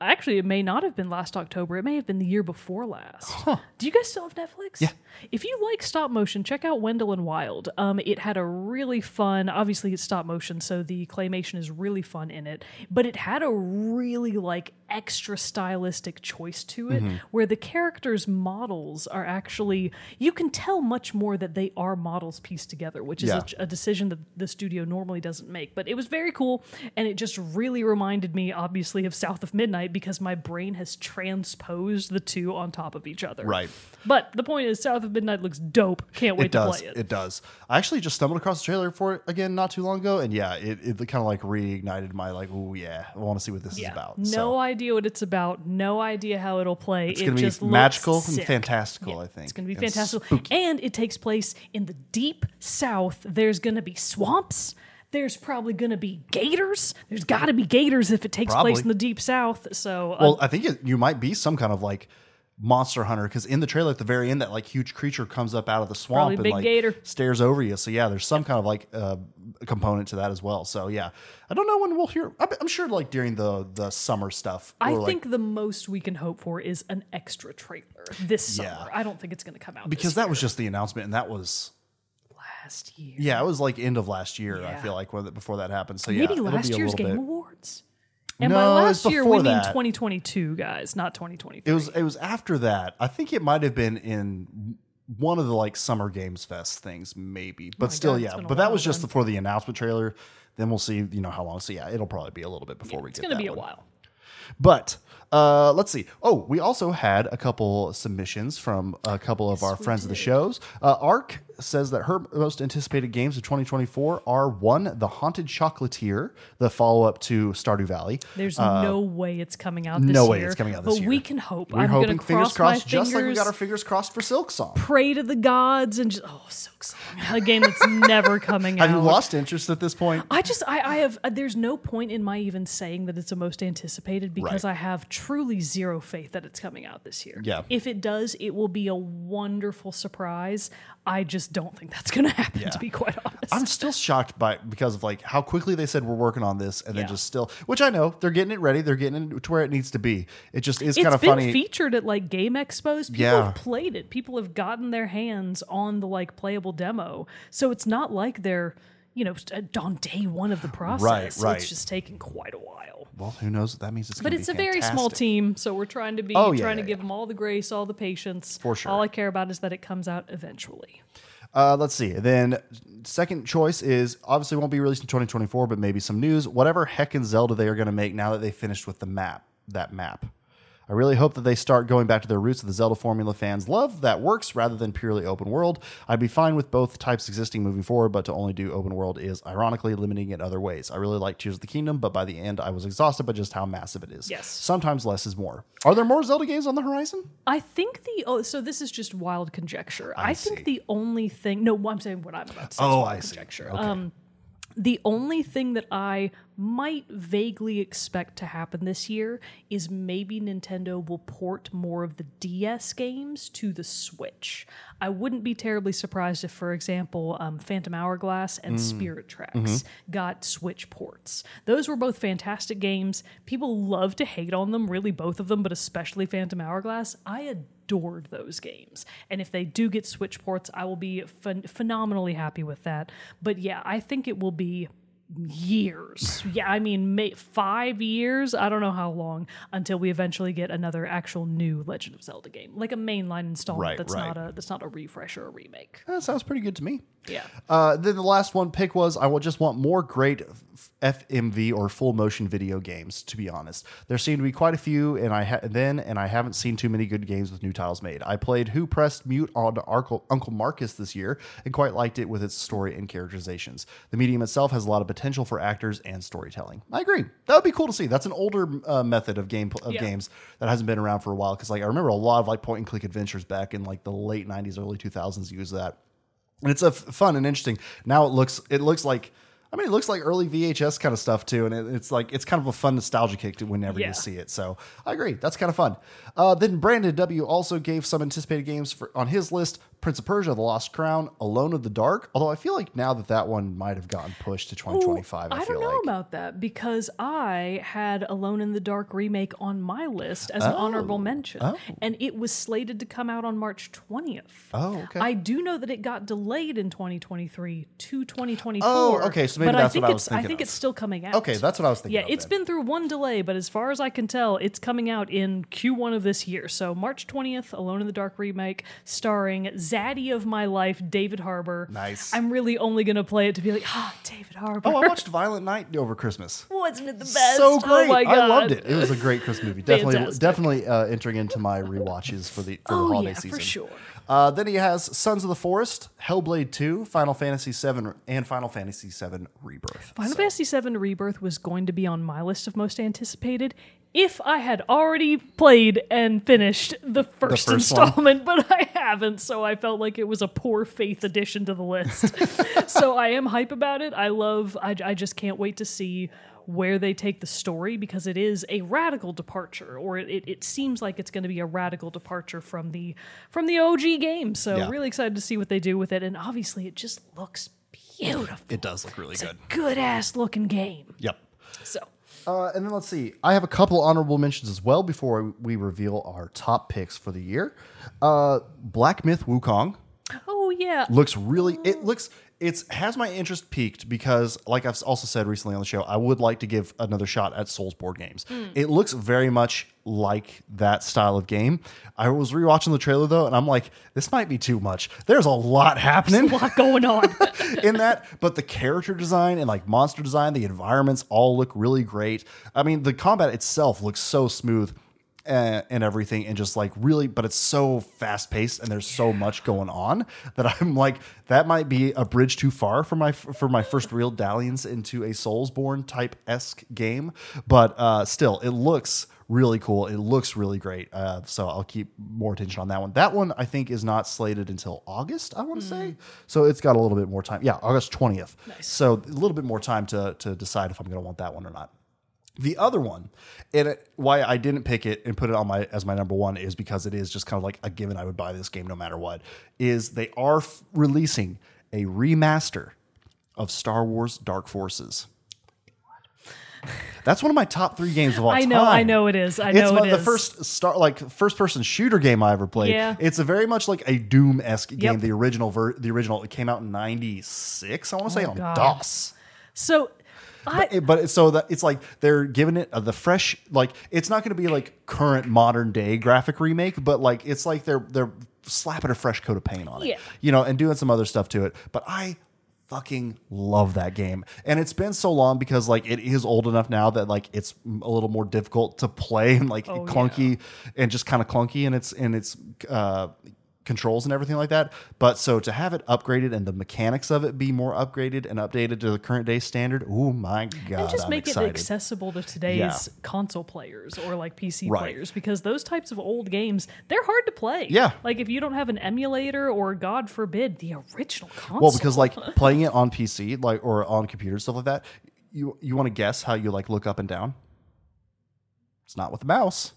Actually, it may not have been last October. It may have been the year before last. Do you guys still have Netflix? Yeah. If you like stop motion, check out Wendell and Wild. Um, it had a really fun. Obviously, it's stop motion, so the claymation is really fun in it. But it had a really like extra stylistic choice to it, where the characters' models are actually you can tell much more that they are models pieced together, which is Yeah. a, a decision that the studio normally doesn't make. But it was very cool, and it just really reminded me, obviously, of South of Midnight because my brain has transposed the two on top of each other. Right. But the point is, South of Midnight looks dope. Can't wait it to does. play it. It does. I actually just stumbled across the trailer for it again not too long ago, and yeah, it, it kind of like reignited my like, oh yeah, I want to see what this is about. No So idea what it's about. No idea how it'll play. it's it gonna be just looks magical and fantastical. Yeah, I think It's going to be and fantastic. spooky. And it takes place in the deep south. There's going to be swamps. There's probably going to be gators. There's got to be gators if it takes place in the deep south. So, uh, Well, I think it, you might be some kind of like monster hunter because in the trailer at the very end, that like huge creature comes up out of the swamp and like gator. stares over you. So yeah, there's some kind of like uh, component to that as well. So yeah, I don't know when we'll hear. I'm sure like during the the summer stuff. I like, think the most we can hope for is an extra trailer this summer. Yeah. I don't think it's going to come out because that was just the announcement, and that was last year. yeah, it was like end of last year. I feel like before that happened. So yeah, Maybe it'll last be a year's Game bit. Awards. And No, by last year, we before mean that. 2022, guys, not 2023. It was it was after that. I think it might have been in one of the like summer games fest things, maybe. But Oh still, God, yeah. But that was just before the announcement trailer. Then we'll see, you know, how long. So yeah, it'll probably be a little bit before we get. it's going to that be a while. But uh, let's see. Oh, we also had a couple submissions from a couple of our we friends of the shows. Uh, Ark says that her most anticipated games of 2024 are one, The Haunted Chocolatier, the follow up to Stardew Valley. There's no way it's coming out this Uh, no year. way it's coming out this but year. we can hope. We're I'm going hoping to fingers cross crossed, just like we fingers, got our fingers crossed for Silksong. pray to the gods, and just oh, Silksong, [LAUGHS] a game that's never coming Have out. Have you lost interest at this point? I just I, I have uh, there's no point in my even saying that it's the most anticipated because Right. I have truly zero faith that it's coming out this year. Yeah. If it does, it will be a wonderful surprise. I just don't think that's going to happen Yeah. to be quite honest. I'm still shocked by because of like how quickly they said we're working on this, and then just still, which I know they're getting it ready, they're getting it to where it needs to be. It just is kind of funny. featured at like game expos. People Yeah. have played it. People have gotten their hands on the like playable demo. So it's not like they're, you know, on day one of the process. Right, right. It's just taking quite a while. well, who knows what that means? It's But it's a very small team, so we're trying to be Oh, yeah, trying to yeah, give them all the grace, all the patience. For sure. All I care about is that it comes out eventually. Uh, let's see. Then second choice is obviously won't be released in 2024, but maybe some news. Whatever heck in Zelda they are going to make now that they finished with the map, that map. I really hope that they start going back to their roots of the Zelda formula fans love that works rather than purely open world. I'd be fine with both types existing moving forward, but to only do open world is ironically limiting it other ways. I really like Tears of the Kingdom, but by the end I was exhausted by just how massive it is. Yes. Sometimes less is more. Are there more Zelda games on the horizon? I think the oh, so this is just wild conjecture. I, think see. the only thing no, I'm saying what I'm about to say. is Oh, I see. conjecture. Okay. Um, the only thing that I might vaguely expect to happen this year is maybe Nintendo will port more of the DS games to the Switch. I wouldn't be terribly surprised if, for example, um, Phantom Hourglass and Spirit Tracks got Switch ports. Those were both fantastic games. People love to hate on them, really, both of them, but especially Phantom Hourglass. I adored those games. And if they do get Switch ports, I will be phen- phenomenally happy with that. But yeah, I think it will be years. Yeah, I mean, may, five years. I don't know how long until we eventually get another actual new Legend of Zelda game, like a mainline installment. Right, that's right. not a that's not a refresh or a remake. That sounds pretty good to me. Yeah. Uh, then the last one pick was I will just want more great FMV or full motion video games. To be honest, there seem to be quite a few, and I ha- then and I haven't seen too many good games with new titles made. I played Who Pressed Mute on Uncle, Uncle Marcus this year and quite liked it with its story and characterizations. The medium itself has a lot of potential for actors and storytelling. I agree. That would be cool to see. That's an older uh, method of game of Yeah. games that hasn't been around for a while. Because like I remember a lot of like point and click adventures back in like the late '90s, early 2000s use that and it's a f- fun and interesting. Now it looks it looks like I mean it looks like early VHS kind of stuff too, and it, it's like it's kind of a fun nostalgia kick to whenever Yeah. you see it. So I agree, that's kind of fun. Uh, then Brandon W also gave some anticipated games for on his list: Prince of Persia: The Lost Crown, Alone of the Dark. Although I feel like now that that one might have gotten pushed to 2025. I, I don't know like. about that because I had Alone in the Dark remake on my list as an oh. honorable mention, Oh. and it was slated to come out on March 20th. Oh, okay. I do know that it got delayed in 2023 to 2024. Oh, okay, so maybe that's I think what I was it's I think of. it's still coming out. Okay, that's what I was thinking. Yeah, it's then. been through one delay, but as far as I can tell, it's coming out in Q1 of this year. So March 20th, Alone in the Dark remake, starring Zaddy of my life, David Harbour. Nice. I'm really only gonna play it to be like, ah, David Harbour. Oh, I watched [LAUGHS] Violent Night over Christmas. Wasn't it the best? So great! Oh my god, I loved it. It was a great Christmas movie. Definitely, Fantastic. definitely uh, entering into my rewatches for the for the Oh holiday yeah, season. for sure. Uh, then he has Sons of the Forest, Hellblade 2, Final Fantasy 7, and Final Fantasy 7 Rebirth. Final So- Fantasy VII Rebirth was going to be on my list of most anticipated if I had already played and finished the first, first one. installment, but I haven't, so I felt like it was a poor faith addition to the list. [LAUGHS] so I am hype about it. I love, I, I just can't wait to see where they take the story because it is a radical departure or it, it, it seems like it's going to be a radical departure from the from the OG game so Yeah. really excited to see what they do with it and obviously it just looks beautiful It does look really good. good ass looking game. Yep. So Uh, and then let's see. I have a couple honorable mentions as well before we reveal our top picks for the year. Uh, Black Myth Wukong Oh yeah. looks really. It looks. It's has my interest peaked because, like I've also said recently on the show, I would like to give another shot at Soulsborne games. Hmm. It looks very much like that style of game. I was rewatching the trailer though, and I'm like, this might be too much. There's a lot happening. There's A lot going on. [LAUGHS] in that, but the character design and like monster design, the environments all look really great. I mean, the combat itself looks so smooth uh, and everything, and just like really, but it's so fast paced and there's so much going on that I'm like, that might be a bridge too far for my for my first real dalliance into a Soulsborne type esque game. But uh, still, it looks really cool. It looks really great. Uh, so I'll keep more attention on that one. That one I think is not slated until August. I want to say, so it's got a little bit more time. Yeah, August twentieth. So a little bit more time to to decide if I'm going to want that one or not. The other one, and it, why I didn't pick it and put it on my as my number one is because it is just kind of like a given. I would buy this game no matter what. Is they are f- releasing a remaster of Star Wars Dark Forces. That's one of my top three games of all time. I time. know, I know it is. I know it's it the is. first star like first person shooter game I ever played. Yeah. It's a very much like a Doom esque game. Yep. The original ver- the original it came out in '96. I want to oh say on Oh, God. DOS. So But it's so that it's like they're giving it uh, the fresh like it's not going to be like current modern day graphic remake but like it's like they're they're slapping a fresh coat of paint on it Yeah. you know and doing some other stuff to it but i fucking love that game. And it's been so long because like it is old enough now that like it's a little more difficult to play and like Oh, clunky and just kind of clunky and its in its uh controls and everything like that. But so to have it upgraded and the mechanics of it be more upgraded and updated to the current day standard, oh my god. and just I'm make excited. it accessible to today's Yeah. console players or like PC Right. players because those types of old games they're hard to play. Yeah. like if you don't have an emulator or God forbid the original console. Well, because like [LAUGHS] playing it on PC, like or on computer stuff like that, you you want to guess how you like look up and down? It's not with the mouse.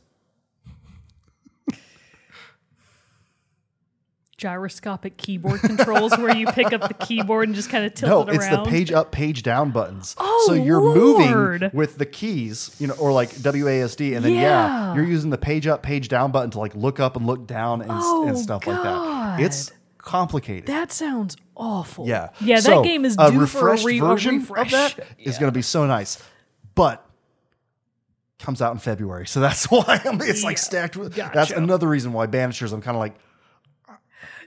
Gyroscopic keyboard controls where you pick up the keyboard and just kind of tilt No, it around. it's the page up, page down buttons. Oh, so you're Lord. moving with the keys, you know, or like WASD, and then yeah. Yeah. you're using the page up, page down button to like look up and look down and, Oh, and stuff like that. It's complicated. That sounds awful. yeah, yeah. That game is a due for a, refreshed re- a version refresh. of that is going to be so nice, but comes out in February, so that's [LAUGHS] why I'm, it's like stacked with. That's another reason why Banishers. I'm kind of like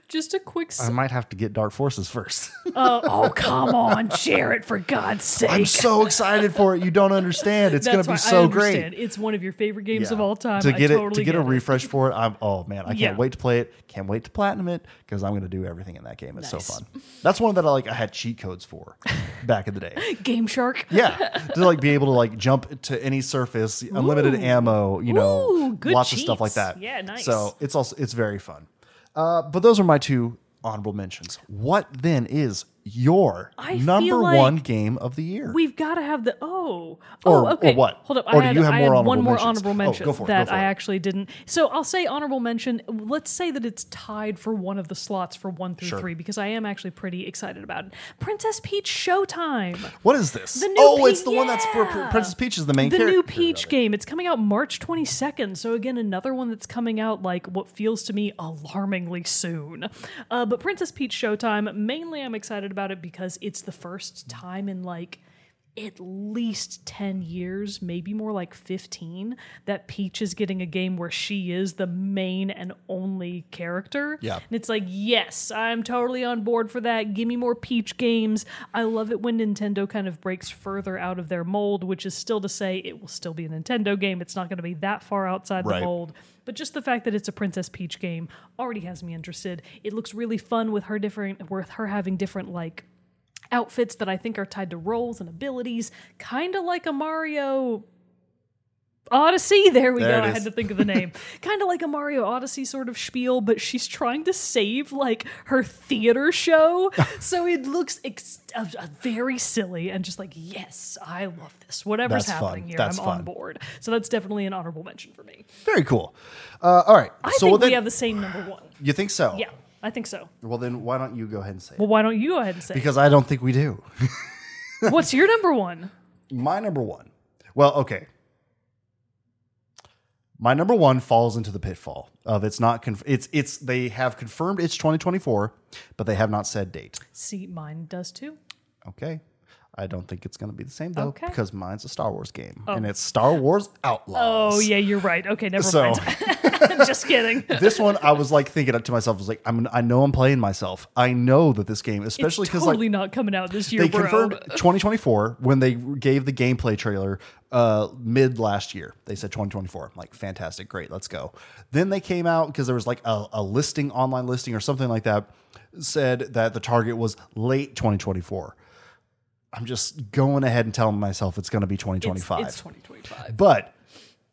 Just a quick. I might have to get Dark Forces first. uh, oh [LAUGHS] come on, Jerrett! For God's sake! I'm so excited for it. You don't understand. It's going to be so I great. It's one of your favorite games of all time. To get I it totally to get, a it. refresh for it, I'm oh man, I can't Yeah. wait to play it. Can't wait to platinum it because I'm going to do everything in that game. It's Nice. so fun. That's one that I like. I had cheat codes for back in the day. [LAUGHS] GameShark. Yeah, to like be able to like jump to any surface, unlimited ammo, you know, Ooh, good lots of stuff like that. Yeah, nice. So it's also it's very fun. Uh, but those are my two honorable mentions. What then is your I number like one game of the year? We've got to have the oh Or- oh okay. or what? Hold up. Or I do had, you have I more honorable one more mentions? honorable Oh, mention go for it, that I actually didn't. So I'll say honorable mention. Let's say that it's tied for one of the slots for one through Sure. three because I am actually pretty excited about it. Princess Peach Showtime. what is this? The new oh, Pe- it's the one that's where Princess Peach is the main the character. new Peach game. It's coming out March 22nd. So again, another one that's coming out like what feels to me alarmingly soon. Uh, but Princess Peach Showtime. Mainly, I'm excited about it because it's the first time in like at least 10 years, maybe more like 15, that Peach is getting a game where she is the main and only character. Yeah. And it's like, yes, I'm totally on board for that. Give me more Peach games. I love it when Nintendo kind of breaks further out of their mold, which is still to say it will still be a Nintendo game. It's not going to be that far outside Right. the mold. But just the fact that it's a Princess Peach game already has me interested. It looks really fun with her different, with her having different like outfits that I think are tied to roles and abilities, kind of like a Mario Odyssey. There we There go. I had to think of the name. [LAUGHS] kind of like a Mario Odyssey sort of spiel, but she's trying to save like her theater show. [LAUGHS] so it looks ex- uh, uh, very silly and just like, yes, I love this. Whatever's That's fun. happening here, That's I'm fun. on board. So that's definitely an honorable mention for me. Very cool. Uh, all right. I so think then, we have the same number one. you think so? Yeah, I think so. Well, then why don't you go ahead and say it? Well, why don't you go ahead and say it? Because I don't think we do. [LAUGHS] What's your number one? My number one. Well, okay. My number one falls into the pitfall of it's not. Conf- it's it's they have confirmed it's 2024, but they have not said date. See, mine does too. Okay. I don't think it's going to be the same though Okay. because mine's a Star Wars game and it's Star Wars Outlaws. Oh yeah, you're right. Okay, never So mind. [LAUGHS] Just kidding. [LAUGHS] this one, I was like thinking to myself, I was like, I'm, I know I'm playing myself. I know that this game, especially because totally like not coming out this year, they bro. confirmed 2024 when they gave the gameplay trailer uh, mid last year. They said 2024. I'm like, fantastic, great, let's go. Then they came out because there was like a, a listing, online listing or something like that, said that the target was late 2024. I'm just going ahead and telling myself it's going to be It's- 2025. It's, 2025. But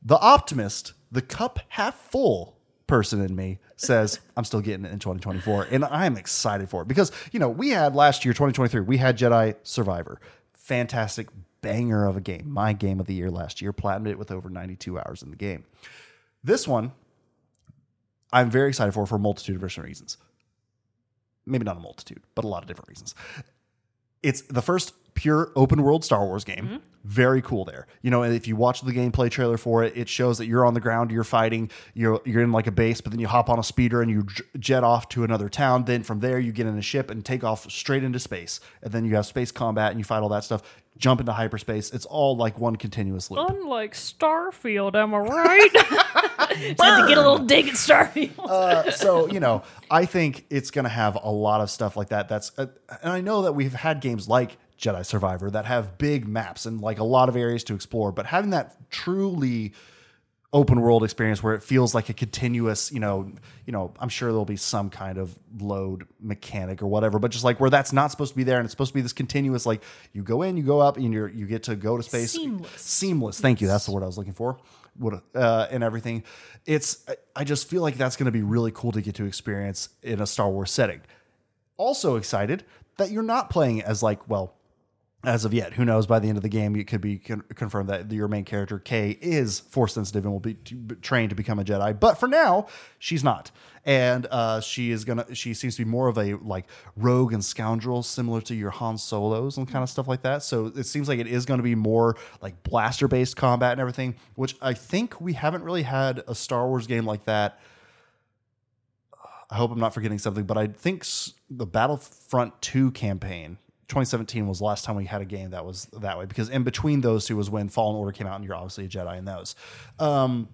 the optimist, the cup half full person in me says, [LAUGHS] I'm still getting it in 2024. And I'm excited for it because, you know, we had last year, 2023, we had Jedi Survivor. Fantastic banger of a game. My game of the year last year. Platinumed it with over 92 hours in the game. This one, I'm very excited for for a multitude of different reasons. Maybe not a multitude, but a lot of different reasons. It's the first pure open world Star Wars game. Very cool there. You know, and if you watch the gameplay trailer for it, it shows that you're on the ground, you're fighting, you're you're in like a base, but then you hop on a speeder and you j- jet off to another town. Then from there, you get in a ship and take off straight into space. And then you have space combat and you fight all that stuff. Jump into hyperspace. It's all like one continuous loop. Unlike Starfield, am I right? [LAUGHS] [LAUGHS] Had to get a little dig at Starfield. Uh, so you know, I think it's going to have a lot of stuff like that. That's uh, and I know that we've had games like Jedi Survivor that have big maps and like a lot of areas to explore, but having that truly open world experience where it feels like a continuous, you know, you know, I'm sure there'll be some kind of load mechanic or whatever, but just like where that's not supposed to be there and it's supposed to be this continuous like you go in, you go up and you're you get to go to space Seamless. seamless. Thank you. That's the word I was looking for. Would uh, and everything. It's I just feel like that's going to be really cool to get to experience in a Star Wars setting. Also excited that you're not playing as like well as of yet. Who knows? By the end of the game, it could be con- confirmed that your main character Kay is force sensitive and will be t- trained to become a Jedi. But for now, she's not, and uh, she is gonna. She seems to be more of a like rogue and scoundrel, similar to your Han Solos and kind of stuff like that. So it seems like it is going to be more like blaster based combat and everything, which I think we haven't really had a Star Wars game like that. I hope I'm not forgetting something, but I think the Battlefront 2 campaign 2017 was the last time we had a game that was that way because in between those two was when Fallen Order came out and you're obviously a Jedi in those. Um,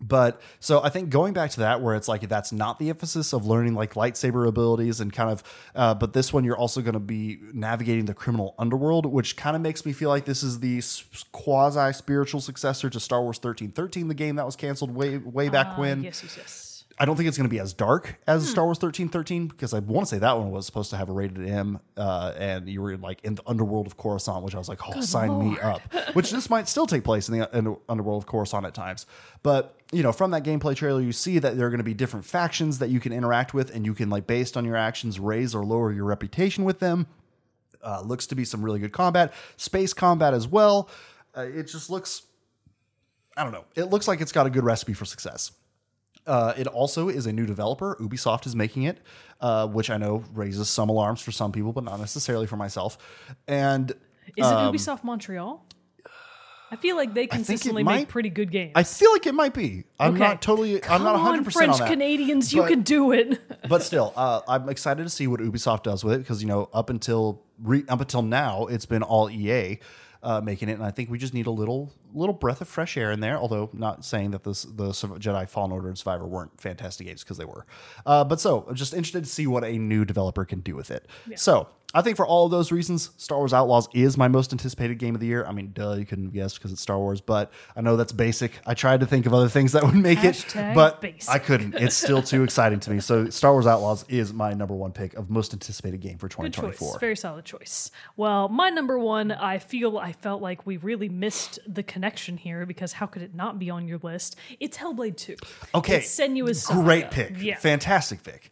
but so I think going back to that, where it's like that's not the emphasis of learning like lightsaber abilities and kind of, uh, but this one you're also going to be navigating the criminal underworld, which kind of makes me feel like this is the quasi spiritual successor to Star Wars 1313, the game that was canceled way way back when. Uh, yes, yes, yes. I don't think it's going to be as dark as Hmm. Star Wars thirteen thirteen because I want to say that one was supposed to have a rated M, uh, and you were like in the underworld of Coruscant, which I was like, oh, sign me up. Which this might still take place in the, in the underworld of Coruscant at times, but you know, from that gameplay trailer, you see that there are going to be different factions that you can interact with, and you can like based on your actions raise or lower your reputation with them. Uh, looks to be some really good combat, space combat as well. Uh, it just looks, I don't know, it looks like it's got a good recipe for success. Uh, it also is a new developer. Ubisoft is making it, uh, which I know raises some alarms for some people, but not necessarily for myself. And Is it Ubisoft Montreal? I feel like they consistently might- make pretty good games. I feel like it might be. I'm Okay. not totally. I'm not Come 100 on, percent French on that. Canadians, you can do it. [LAUGHS] but still, uh, I'm excited to see what Ubisoft does with it because you know up until re- up until now it's been all EA uh, making it, and I think we just need a little little breath of fresh air in there. Although not saying that this the Jedi Fallen Order and Survivor weren't fantastic games because they were, uh, but so I'm just interested to see what a new developer can do with it. So. I think for all of those reasons, Star Wars Outlaws is my most anticipated game of the year. I mean, duh, you couldn't guess because it's Star Wars, but I know that's basic. I tried to think of other things that would make Hashtag it, but basic. I couldn't. It's still too exciting to me. So Star Wars Outlaws is my number one pick of most anticipated game for Good 2024. choice. Very solid choice. Well, my number one, I feel I felt like we really missed the connection here because how could it not be on your list? It's Hellblade 2. Okay, It's Senua's Great Saga. pick. Yeah. Fantastic pick.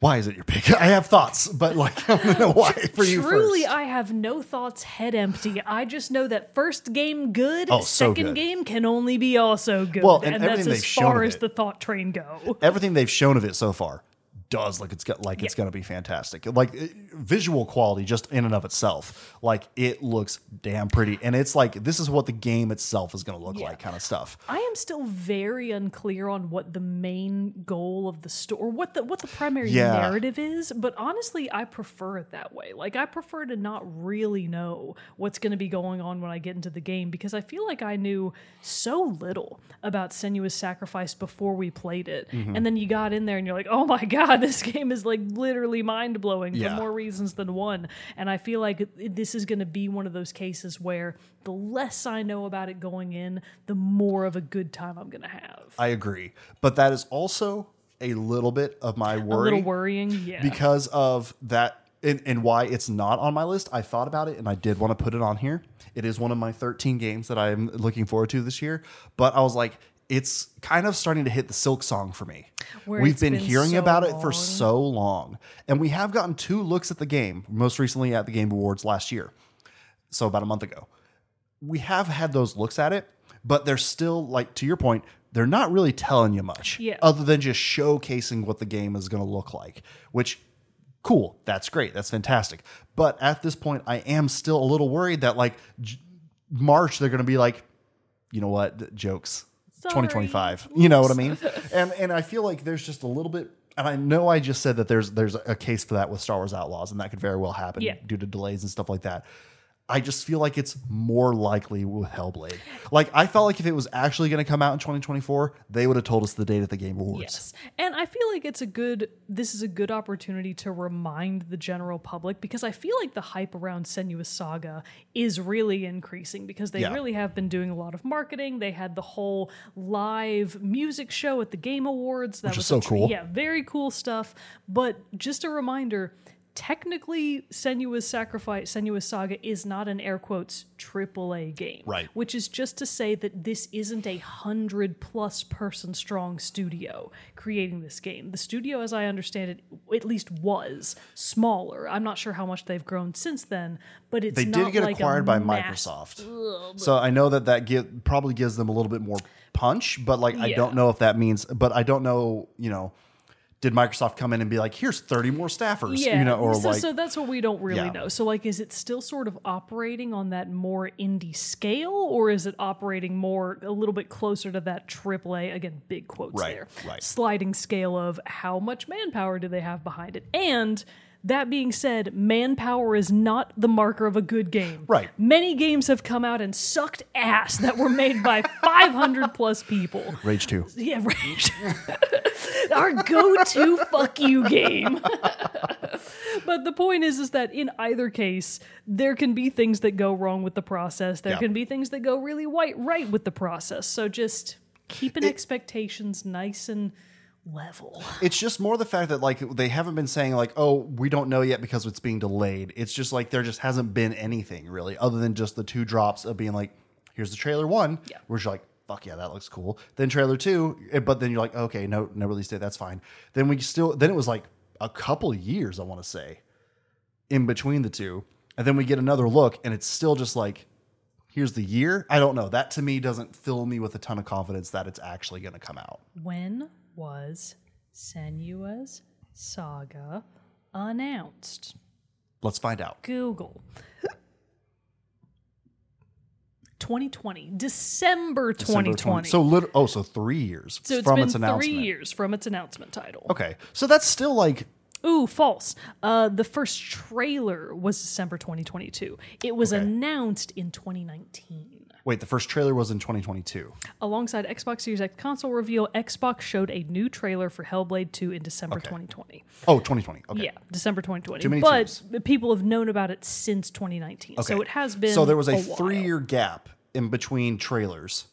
Why is it your pick? [LAUGHS] I have thoughts, but like I to know why for you Truly, first. I have no thoughts, head empty. I just know that first game good, Oh, so second good. game can only be also good. Well, and and that's as far as it. the thought train go. Everything they've shown of it so far does look it's got like it's going to be fantastic. Like it- visual quality just in and of itself, like it looks damn pretty and it's like this is what the game itself is going to look Yeah. like kind of stuff. I am still very unclear on what the main goal of the story, or what the what the primary Yeah. narrative is. But honestly, I prefer it that way. Like I prefer to not really know what's going to be going on when I get into the game because I feel like I knew so little about Senua's Sacrifice before we played it, Mm-hmm. and then you got in there and you're like, oh my [LAUGHS] god, this game is like literally mind blowing Yeah. for more reasons than one. And I feel like this is going to be one of those cases where the less I know about it going in, the more of a good time I'm going to have. I agree. But that is also a little bit of my worry. a little worrying, yeah. because of that and, and why it's not on my list. I thought about it and I did want to put it on here. It is one of my 13 games that I'm looking forward to this year. But I was like, it's kind of starting to hit the Silksong for me. Where We've been, been hearing so about it for so long. And we have gotten two looks at the game, most recently at the Game Awards last year. So about a month ago. We have had those looks at it, but they're still like to your point, they're not really telling you much Yeah. other than just showcasing what the game is going to look like, which Cool, that's great, that's fantastic. But at this point, I am still a little worried that like J- March they're going to be like, you know what, jokes. Sorry. 2025. You know what I mean? [LAUGHS] And and I feel like there's just a little bit and I know I just said that there's there's a case for that with Star Wars Outlaws and that could very well happen Yeah. due to delays and stuff like that. I just feel like it's more likely with Hellblade. Like I felt like if it was actually going to come out in 2024, they would have told us the date at the Game Awards. Yes. And I feel like it's a good this is a good opportunity to remind the general public because I feel like the hype around Senua's Saga is really increasing because they Yeah. really have been doing a lot of marketing. They had the whole live music show at the Game Awards. That Which is was so tr- cool. Yeah, very cool stuff. But just a reminder, technically Senua's Sacrifice, Senua's Saga is not an air quotes AAA game. Right. Which is just to say that this isn't a hundred plus person strong studio creating this game. The studio, as I understand it, at least was smaller. I'm not sure how much they've grown since then, but it's They did get like acquired by mass- Microsoft. So I know that that give, probably gives them a little bit more punch, but like I don't know if that means but I don't know, you know, did Microsoft come in and be like, "Here's 30 more staffers," Yeah, you know, or so, like so that's what we don't really Yeah. know. So, like, is it still sort of operating on that more indie scale, or is it operating more a little bit closer to that AAA? Again, big quotes Right, there. right. Sliding scale of how much manpower do they have behind it, and that being said, manpower is not the marker of a good game. Right. Many games have come out and sucked ass that were made by [LAUGHS] 500 plus people. Rage 2. Yeah, right. [LAUGHS] Our go-to fuck you game. [LAUGHS] but the point is, is that in either case, there can be things that go wrong with the process. There Yeah. can be things that go really white right with the process. So just keeping expectations nice and level. It's just more the fact that like they haven't been saying like, "Oh, we don't know yet because it's being delayed." It's just like there just hasn't been anything really other than just the two drops of being like, "Here's the trailer 1." Yeah. We're just like, "Fuck yeah, that looks cool." Then trailer 2, eh, but then you're like, "Okay, no no release date, that's fine." Then we still then it was like a couple years, I want to say, in between the two. And then we get another look and it's still just like here's the year. I don't know. That to me doesn't fill me with a ton of confidence that it's actually going to come out. When was Senua's Saga announced? Let's find out. Google. 2020, December 2020. December 20. So lit- oh, so three years So it's from been its announcement. three years from its announcement title. Okay, so that's still like Ooh, false. Uh, the first trailer was December 2022. It was Okay. announced in 2019. Wait. The first trailer was in 2022. Alongside Xbox Series X console reveal, Xbox showed a new trailer for Hellblade 2 in December 2020. Oh, 2020. Okay. Yeah, December 2020. Too many but the people have known about it since 2019. So it has been So there was a, while. three-year gap in between trailers,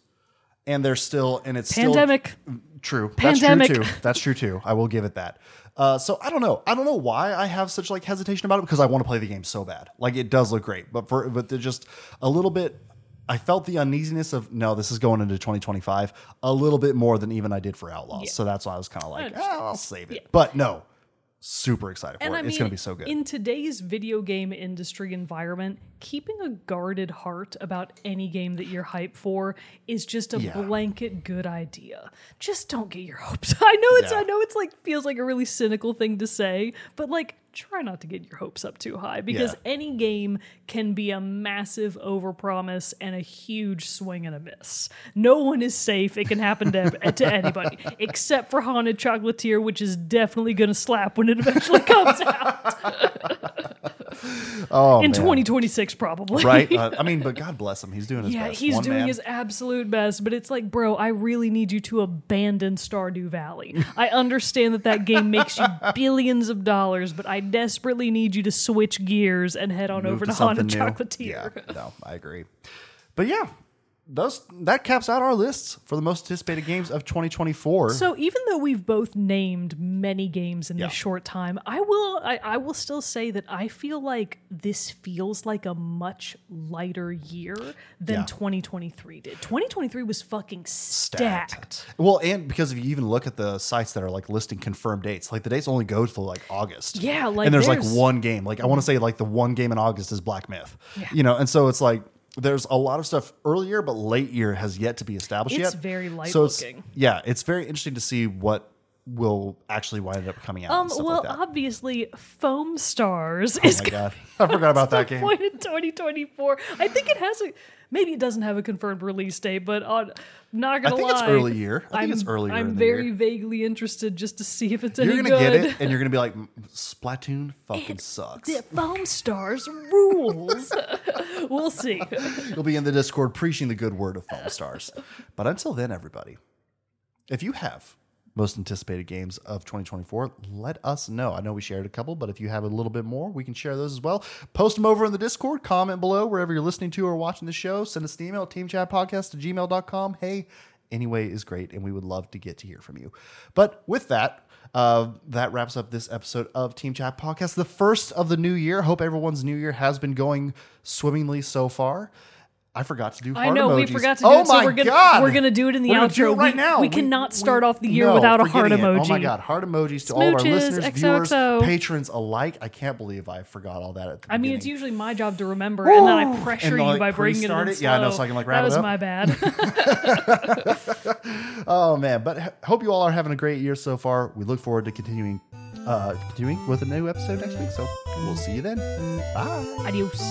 and they're still and it's pandemic. Still, true. Pandemic. That's true too. That's true too. I will give it that. Uh, so I don't know. I don't know why I have such like hesitation about it because I want to play the game so bad. Like it does look great, but for but they're just a little bit. I felt the uneasiness of no, this is going into 2025 a little bit more than even I did for Outlaws. Yeah. So that's why I was kind of like. "Ah, I'll save it. But no, super excited for And it. I mean, it's going to be so good. In today's video game industry environment, keeping a guarded heart about any game that you're hyped for is just a Yeah. blanket good idea. Just don't get your hopes. [LAUGHS] I know it's Yeah. I know it's like feels like a really cynical thing to say, but like try not to get your hopes up too high because Yeah. any game can be a massive overpromise and a huge swing and a miss. No one is safe. It can happen to, [LAUGHS] to anybody except for Haunted Chocolatier, which is definitely going to slap when it eventually [LAUGHS] comes out [LAUGHS] [LAUGHS] oh, in man. 2026, probably. right? [LAUGHS] Uh, I mean, but God bless him. He's doing his Yeah, best. he's One doing man. his absolute best, but it's like, bro, I really need you to abandon Stardew Valley. [LAUGHS] I understand that that game makes you billions of dollars, but I desperately need you to switch gears and head on Move over to, Haunted new. Chocolatier. Yeah, no, I agree. But yeah, those that caps out our lists for the most anticipated games of 2024. So even though we've both named many games in Yeah. this short time, I will I, I will still say that I feel like this feels like a much lighter year than Yeah. 2023 did. 2023 was fucking stacked. Well, and because if you even look at the sites that are like listing confirmed dates, like the dates only go to like August. Yeah, like and there's, like one game. Like I want to say like the one game in August is Black Myth. Yeah. You know, and so it's like there's a lot of stuff earlier, but late year has yet to be established It's yet. very light so it's- looking. Yeah, it's very interesting to see what will actually wind up coming out. Um, well, like obviously, Foamstars Oh is my god, [LAUGHS] I forgot [LAUGHS] about that game. point in 2024. I think it has a maybe it doesn't have a confirmed release date, but on not gonna lie. I think lie, it's early year. I think I'm, it's earlier. I'm in the very year. vaguely interested just to see if it's any. You're any gonna good. get it, and you're gonna be like, "Mm, Splatoon fucking sucks. The Foamstars rules. [LAUGHS] we'll see. [LAUGHS] You'll be in the Discord preaching the good word of Foamstars. But until then, everybody, if you have most anticipated games of 2024, let us know. I know we shared a couple, but if you have a little bit more, we can share those as well. Post them over in the Discord, comment below wherever you're listening to or watching the show. Send us an email at teamchatpodcast at gmail.com. Hey, anyway is great, and we would love to get to hear from you. But with that, uh, that wraps up this episode of Team Chat Podcast, the first of the new year. Hope everyone's new year has been going swimmingly so far. I forgot to do. I know we forgot to do oh it, so my we're gonna god, we're gonna do it in the We're outro right we, now. We, cannot start off the year no, without a heart it. emoji. Oh my god, heart emojis to all of our Smooches, listeners, viewers, patrons alike. I can't believe I forgot all that. At the I mean, it's usually my job to remember, and then I pressure And, you like, by bringing it in it? Yeah, I know, so I can, like, that wrap it was my bad. [LAUGHS] [LAUGHS] Oh man, but hope you all are having a great year so far. We look forward to continuing, uh, continuing with a new episode next week. So we'll see you then. Bye. Adios.